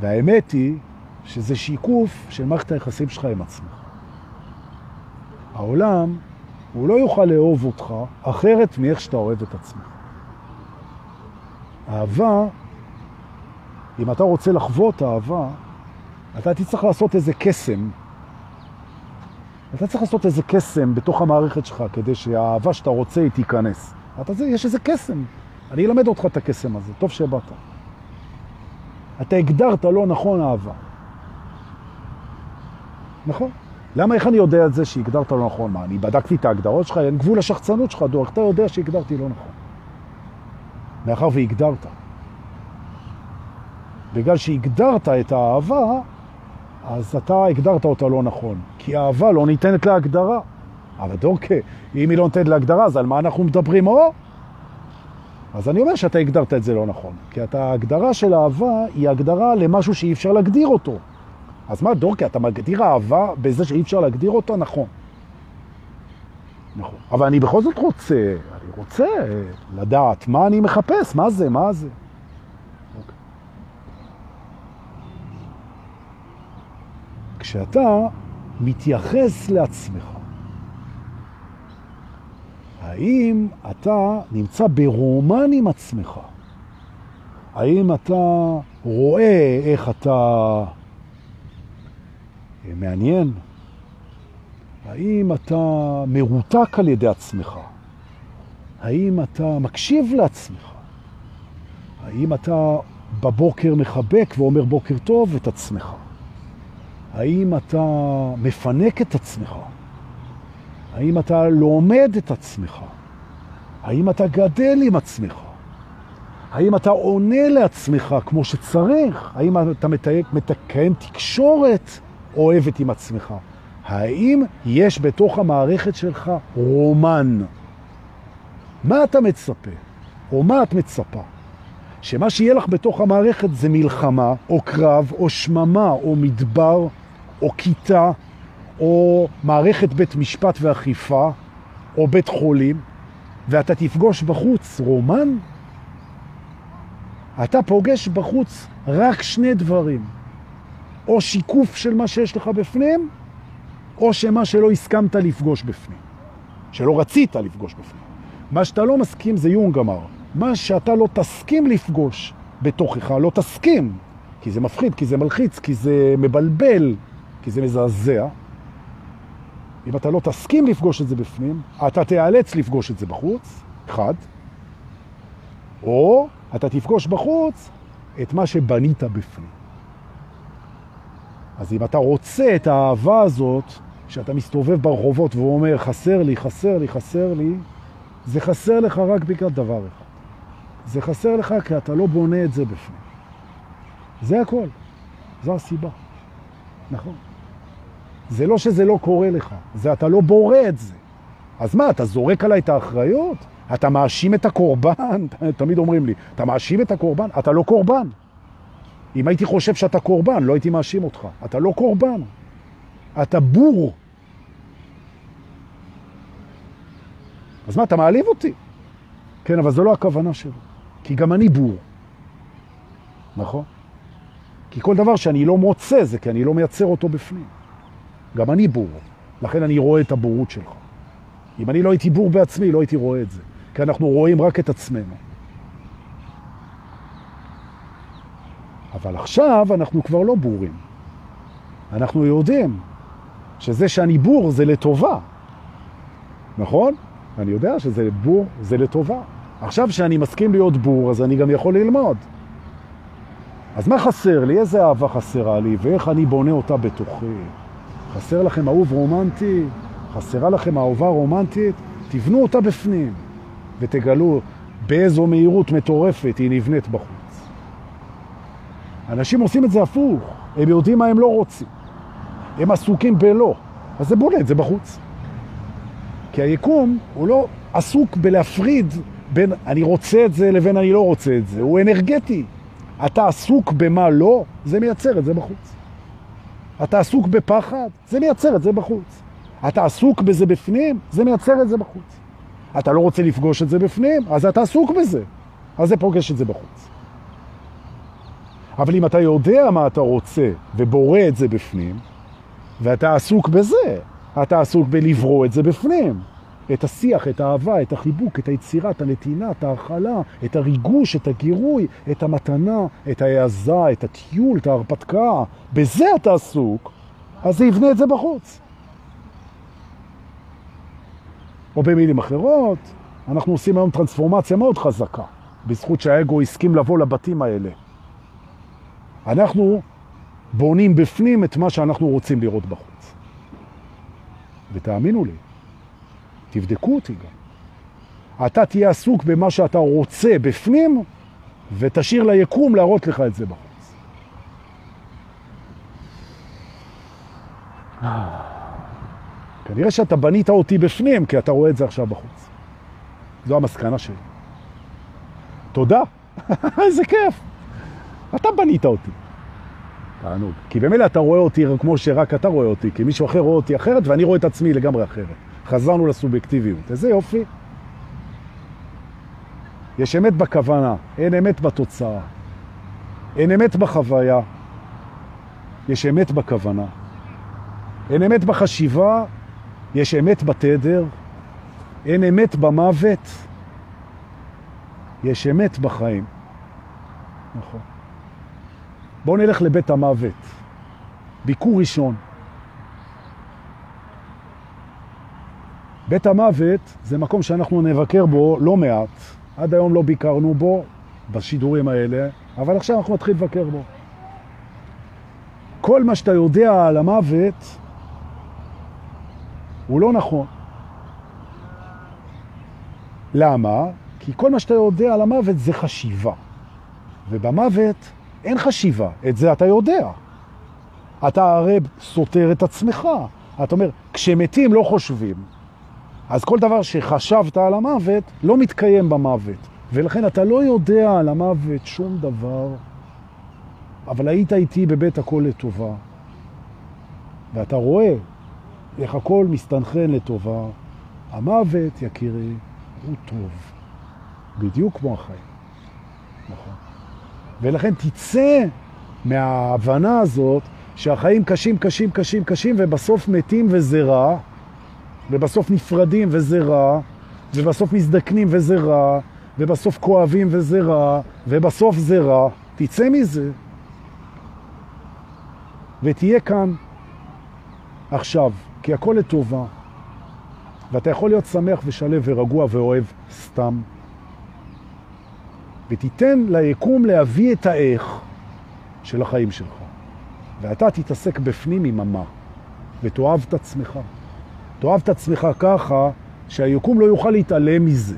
והאמת היא שזה שיקוף של מערכת היחסים שלך עם עצמך. העולם, הוא לא יוכל לאהוב אותך אחרת מאיך שאתה אוהב את עצמך. אהבה, אם אתה רוצה לחוות אהבה, אתה תצטרך לעשות איזה קסם. אתה צריך לעשות איזה קסם בתוך המערכת שלך כדי שהאהבה שאתה רוצה היא תיכנס. אתה, יש איזה קסם. אני אלמד אותך את הקסם הזה, טוב שבאת. אתה הגדרת לא נכון אהבה. נכון. למה, איך אני יודע את זה שהגדרת לא נכון? מה, אני בדקתי את ההגדרות שלך, אין גבול השחצנות שלך, דור, אתה יודע שהגדרתי לא נכון. מאחר והגדרת. בגלל שהגדרת את האהבה, אז אתה הגדרת אותה לא נכון. כי האהבה לא ניתנת להגדרה. אבל דורקה, אם היא לא ניתנת להגדרה, אז על מה אנחנו מדברים? או? אז אני אומר שאתה הגדרת את זה לא נכון. כי אתה, ההגדרה של אהבה היא הגדרה למשהו שאי אפשר להגדיר אותו. אז מה, דורקה, אתה מגדיר אהבה בזה שאי אפשר להגדיר אותה? נכון. נכון. אבל אני בכל זאת רוצה, אני רוצה לדעת מה אני מחפש, מה זה, מה זה. אוקיי. כשאתה מתייחס לעצמך, האם אתה נמצא ברומן עם עצמך? האם אתה רואה איך אתה מעניין? האם אתה מרותק על ידי עצמך? האם אתה מקשיב לעצמך? האם אתה בבוקר מחבק ואומר בוקר טוב את עצמך? האם אתה מפנק את עצמך? האם אתה לומד את עצמך? האם אתה גדל עם עצמך? האם אתה עונה לעצמך כמו שצריך? האם אתה מתקן תקשורת אוהבת עם עצמך? האם יש בתוך המערכת שלך רומן? מה אתה מצפה? או מה את מצפה? שמה שיהיה לך בתוך המערכת זה מלחמה, או קרב, או שממה, או מדבר, או כיתה, או מערכת בית משפט ואכיפה, או בית חולים, ואתה תפגוש בחוץ רומן, אתה פוגש בחוץ רק שני דברים. או שיקוף של מה שיש לך בפנים, או שמה שלא הסכמת לפגוש בפנים. שלא רצית לפגוש בפנים. מה שאתה לא מסכים זה יונג אמר. מה שאתה לא תסכים לפגוש בתוכך, לא תסכים, כי זה מפחיד, כי זה מלחיץ, כי זה מבלבל, כי זה מזעזע. אם אתה לא תסכים לפגוש את זה בפנים, אתה תיאלץ לפגוש את זה בחוץ, אחד, או אתה תפגוש בחוץ את מה שבנית בפנים. אז אם אתה רוצה את האהבה הזאת, שאתה מסתובב ברחובות ואומר, חסר לי, חסר לי, חסר לי, זה חסר לך רק בגלל דבר אחד. זה חסר לך כי אתה לא בונה את זה בפנים. זה הכל. זו הסיבה. נכון. זה לא שזה לא קורה לך, זה אתה לא בורא את זה. אז מה, אתה זורק עליי את האחריות? אתה מאשים את הקורבן? תמיד אומרים לי, אתה מאשים את הקורבן? אתה לא קורבן. אם הייתי חושב שאתה קורבן, לא הייתי מאשים אותך. אתה לא קורבן. אתה בור. אז מה, אתה מעליב אותי? כן, אבל זו לא הכוונה שלו. כי גם אני בור. נכון? כי כל דבר שאני לא מוצא זה כי אני לא מייצר אותו בפנים. גם אני בור. לכן אני רואה את הבורות שלך. אם אני לא הייתי בור בעצמי, לא הייתי רואה את זה. כי אנחנו רואים רק את עצמנו. אבל עכשיו אנחנו כבר לא בורים. אנחנו יודעים שזה שאני בור זה לטובה. נכון? אני יודע שזה בור זה לטובה. עכשיו שאני מסכים להיות בור, אז אני גם יכול ללמוד. אז מה חסר לי? איזה אהבה חסרה לי? ואיך אני בונה אותה בתוכי? חסר לכם אהוב רומנטי? חסרה לכם אהובה רומנטית? תבנו אותה בפנים ותגלו באיזו מהירות מטורפת היא נבנית בחוץ. אנשים עושים את זה הפוך, הם יודעים מה הם לא רוצים. הם עסוקים בלא, אז זה בולט, זה בחוץ. כי היקום הוא לא עסוק בלהפריד בין אני רוצה את זה לבין אני לא רוצה את זה, הוא אנרגטי. אתה עסוק במה לא, זה מייצר את זה בחוץ. אתה עסוק בפחד, זה מייצר את זה בחוץ. אתה עסוק בזה בפנים, זה מייצר את זה בחוץ. אתה לא רוצה לפגוש את זה בפנים, אז אתה עסוק בזה. אז זה פוגש את זה בחוץ. אבל אם אתה יודע מה אתה רוצה ובורא את זה בפנים, ואתה עסוק בזה, אתה עסוק בלברוא את זה בפנים. את השיח, את האהבה, את החיבוק, את היצירה, את הנתינה, את ההכלה, את הריגוש, את הגירוי, את המתנה, את ההעזה, את הטיול, את ההרפתקה. בזה אתה עסוק, אז זה יבנה את זה בחוץ. או במילים אחרות, אנחנו עושים היום טרנספורמציה מאוד חזקה, בזכות שהאגו הסכים לבוא לבתים האלה. אנחנו בונים בפנים את מה שאנחנו רוצים לראות בחוץ. ותאמינו לי, תבדקו אותי גם. אתה תהיה עסוק במה שאתה רוצה בפנים, ותשאיר ליקום להראות לך את זה בחוץ. כנראה שאתה בנית אותי בפנים, כי אתה רואה את זה עכשיו בחוץ. זו המסקנה שלי. תודה, איזה כיף. אתה בנית אותי. תענוג. כי במילא אתה רואה אותי כמו שרק אתה רואה אותי, כי מישהו אחר רואה אותי אחרת, ואני רואה את עצמי לגמרי אחרת. חזרנו לסובייקטיביות. איזה יופי. יש אמת בכוונה, אין אמת בתוצאה. אין אמת בחוויה, יש אמת בכוונה. אין אמת בחשיבה, יש אמת בתדר. אין אמת במוות, יש אמת בחיים. נכון. בואו נלך לבית המוות. ביקור ראשון. בית המוות זה מקום שאנחנו נבקר בו לא מעט. עד היום לא ביקרנו בו בשידורים האלה, אבל עכשיו אנחנו נתחיל לבקר בו. כל מה שאתה יודע על המוות הוא לא נכון. למה? כי כל מה שאתה יודע על המוות זה חשיבה. ובמוות אין חשיבה, את זה אתה יודע. אתה הרי סותר את עצמך. אתה אומר, כשמתים לא חושבים. אז כל דבר שחשבת על המוות לא מתקיים במוות. ולכן אתה לא יודע על המוות שום דבר, אבל היית איתי בבית הכל לטובה. ואתה רואה איך הכל מסתנכרן לטובה. המוות, יקירי, הוא טוב. בדיוק כמו החיים. נכון. ולכן תצא מההבנה הזאת שהחיים קשים, קשים, קשים, קשים, ובסוף מתים וזה רע, ובסוף נפרדים וזה רע, ובסוף מזדקנים וזה רע, ובסוף כואבים וזה רע, ובסוף זה רע. תצא מזה ותהיה כאן עכשיו, כי הכל לטובה, ואתה יכול להיות שמח ושלב ורגוע ואוהב סתם. ותיתן ליקום להביא את האיך של החיים שלך. ואתה תתעסק בפנים עם המה, ותאהב את עצמך. תאהב את עצמך ככה שהיקום לא יוכל להתעלם מזה.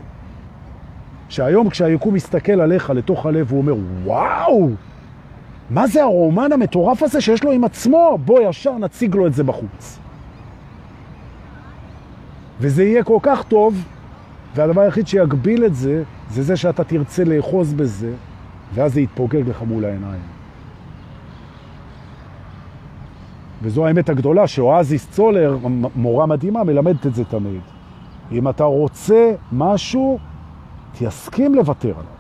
שהיום כשהיקום מסתכל עליך לתוך הלב, הוא אומר, וואו, מה זה הרומן המטורף הזה שיש לו עם עצמו? בוא ישר נציג לו את זה בחוץ. וזה יהיה כל כך טוב, והדבר היחיד שיגביל את זה, זה זה שאתה תרצה לאחוז בזה, ואז זה יתפוגג לך מול העיניים. וזו האמת הגדולה, שאואזיס צולר, מורה מדהימה, מלמדת את זה תמיד. אם אתה רוצה משהו, תסכים לוותר עליו.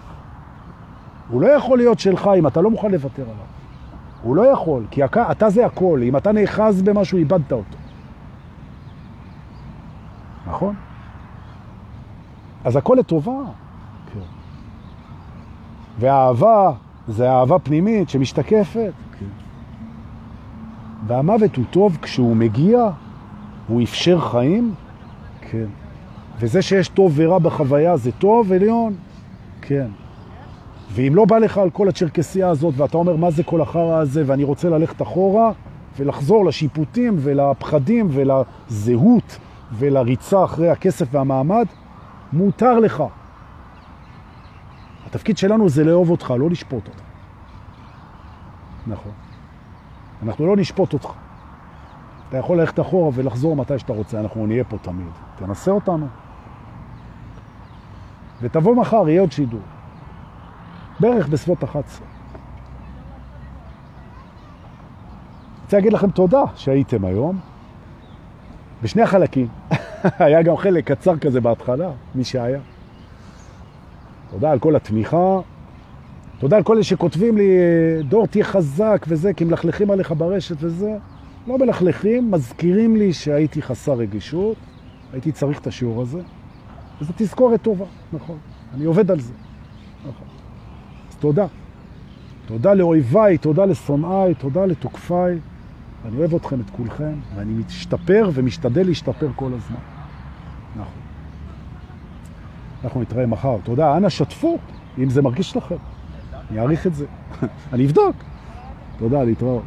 הוא לא יכול להיות שלך אם אתה לא מוכן לוותר עליו. הוא לא יכול, כי אתה זה הכל. אם אתה נאחז במשהו, איבדת אותו. נכון? אז הכל לטובה. כן. והאהבה זה אהבה פנימית שמשתקפת. והמוות הוא טוב כשהוא מגיע, והוא אפשר חיים, כן. וזה שיש טוב ורע בחוויה זה טוב עליון, כן. ואם לא בא לך על כל הצ'רקסייה הזאת, ואתה אומר מה זה כל החרא הזה, ואני רוצה ללכת אחורה, ולחזור לשיפוטים ולפחדים ולזהות ולריצה אחרי הכסף והמעמד, מותר לך. התפקיד שלנו זה לאהוב אותך, לא לשפוט אותך. נכון. אנחנו לא נשפוט אותך. אתה יכול ללכת אחורה ולחזור מתי שאתה רוצה, אנחנו נהיה פה תמיד. תנסה אותנו. ותבוא מחר, יהיה עוד שידור. בערך בסביבות 11. רוצה להגיד לכם תודה שהייתם היום. בשני החלקים. היה גם חלק קצר כזה בהתחלה, מי שהיה. תודה על כל התמיכה. תודה על כל אלה שכותבים לי, דור, תהיה חזק וזה, כי מלכלכים עליך ברשת וזה. לא מלכלכים, מזכירים לי שהייתי חסר רגישות, הייתי צריך את השיעור הזה, וזו תזכורת טובה, נכון. אני עובד על זה. נכון. אז תודה. תודה לאויביי, תודה לשונאיי, תודה לתוקפיי. אני אוהב אתכם, את כולכם, ואני משתפר ומשתדל להשתפר כל הזמן. נכון. אנחנו נתראה מחר. תודה, אנא שתפו, אם זה מרגיש לכם. אני אעריך את זה. אני אבדוק. תודה, להתראות.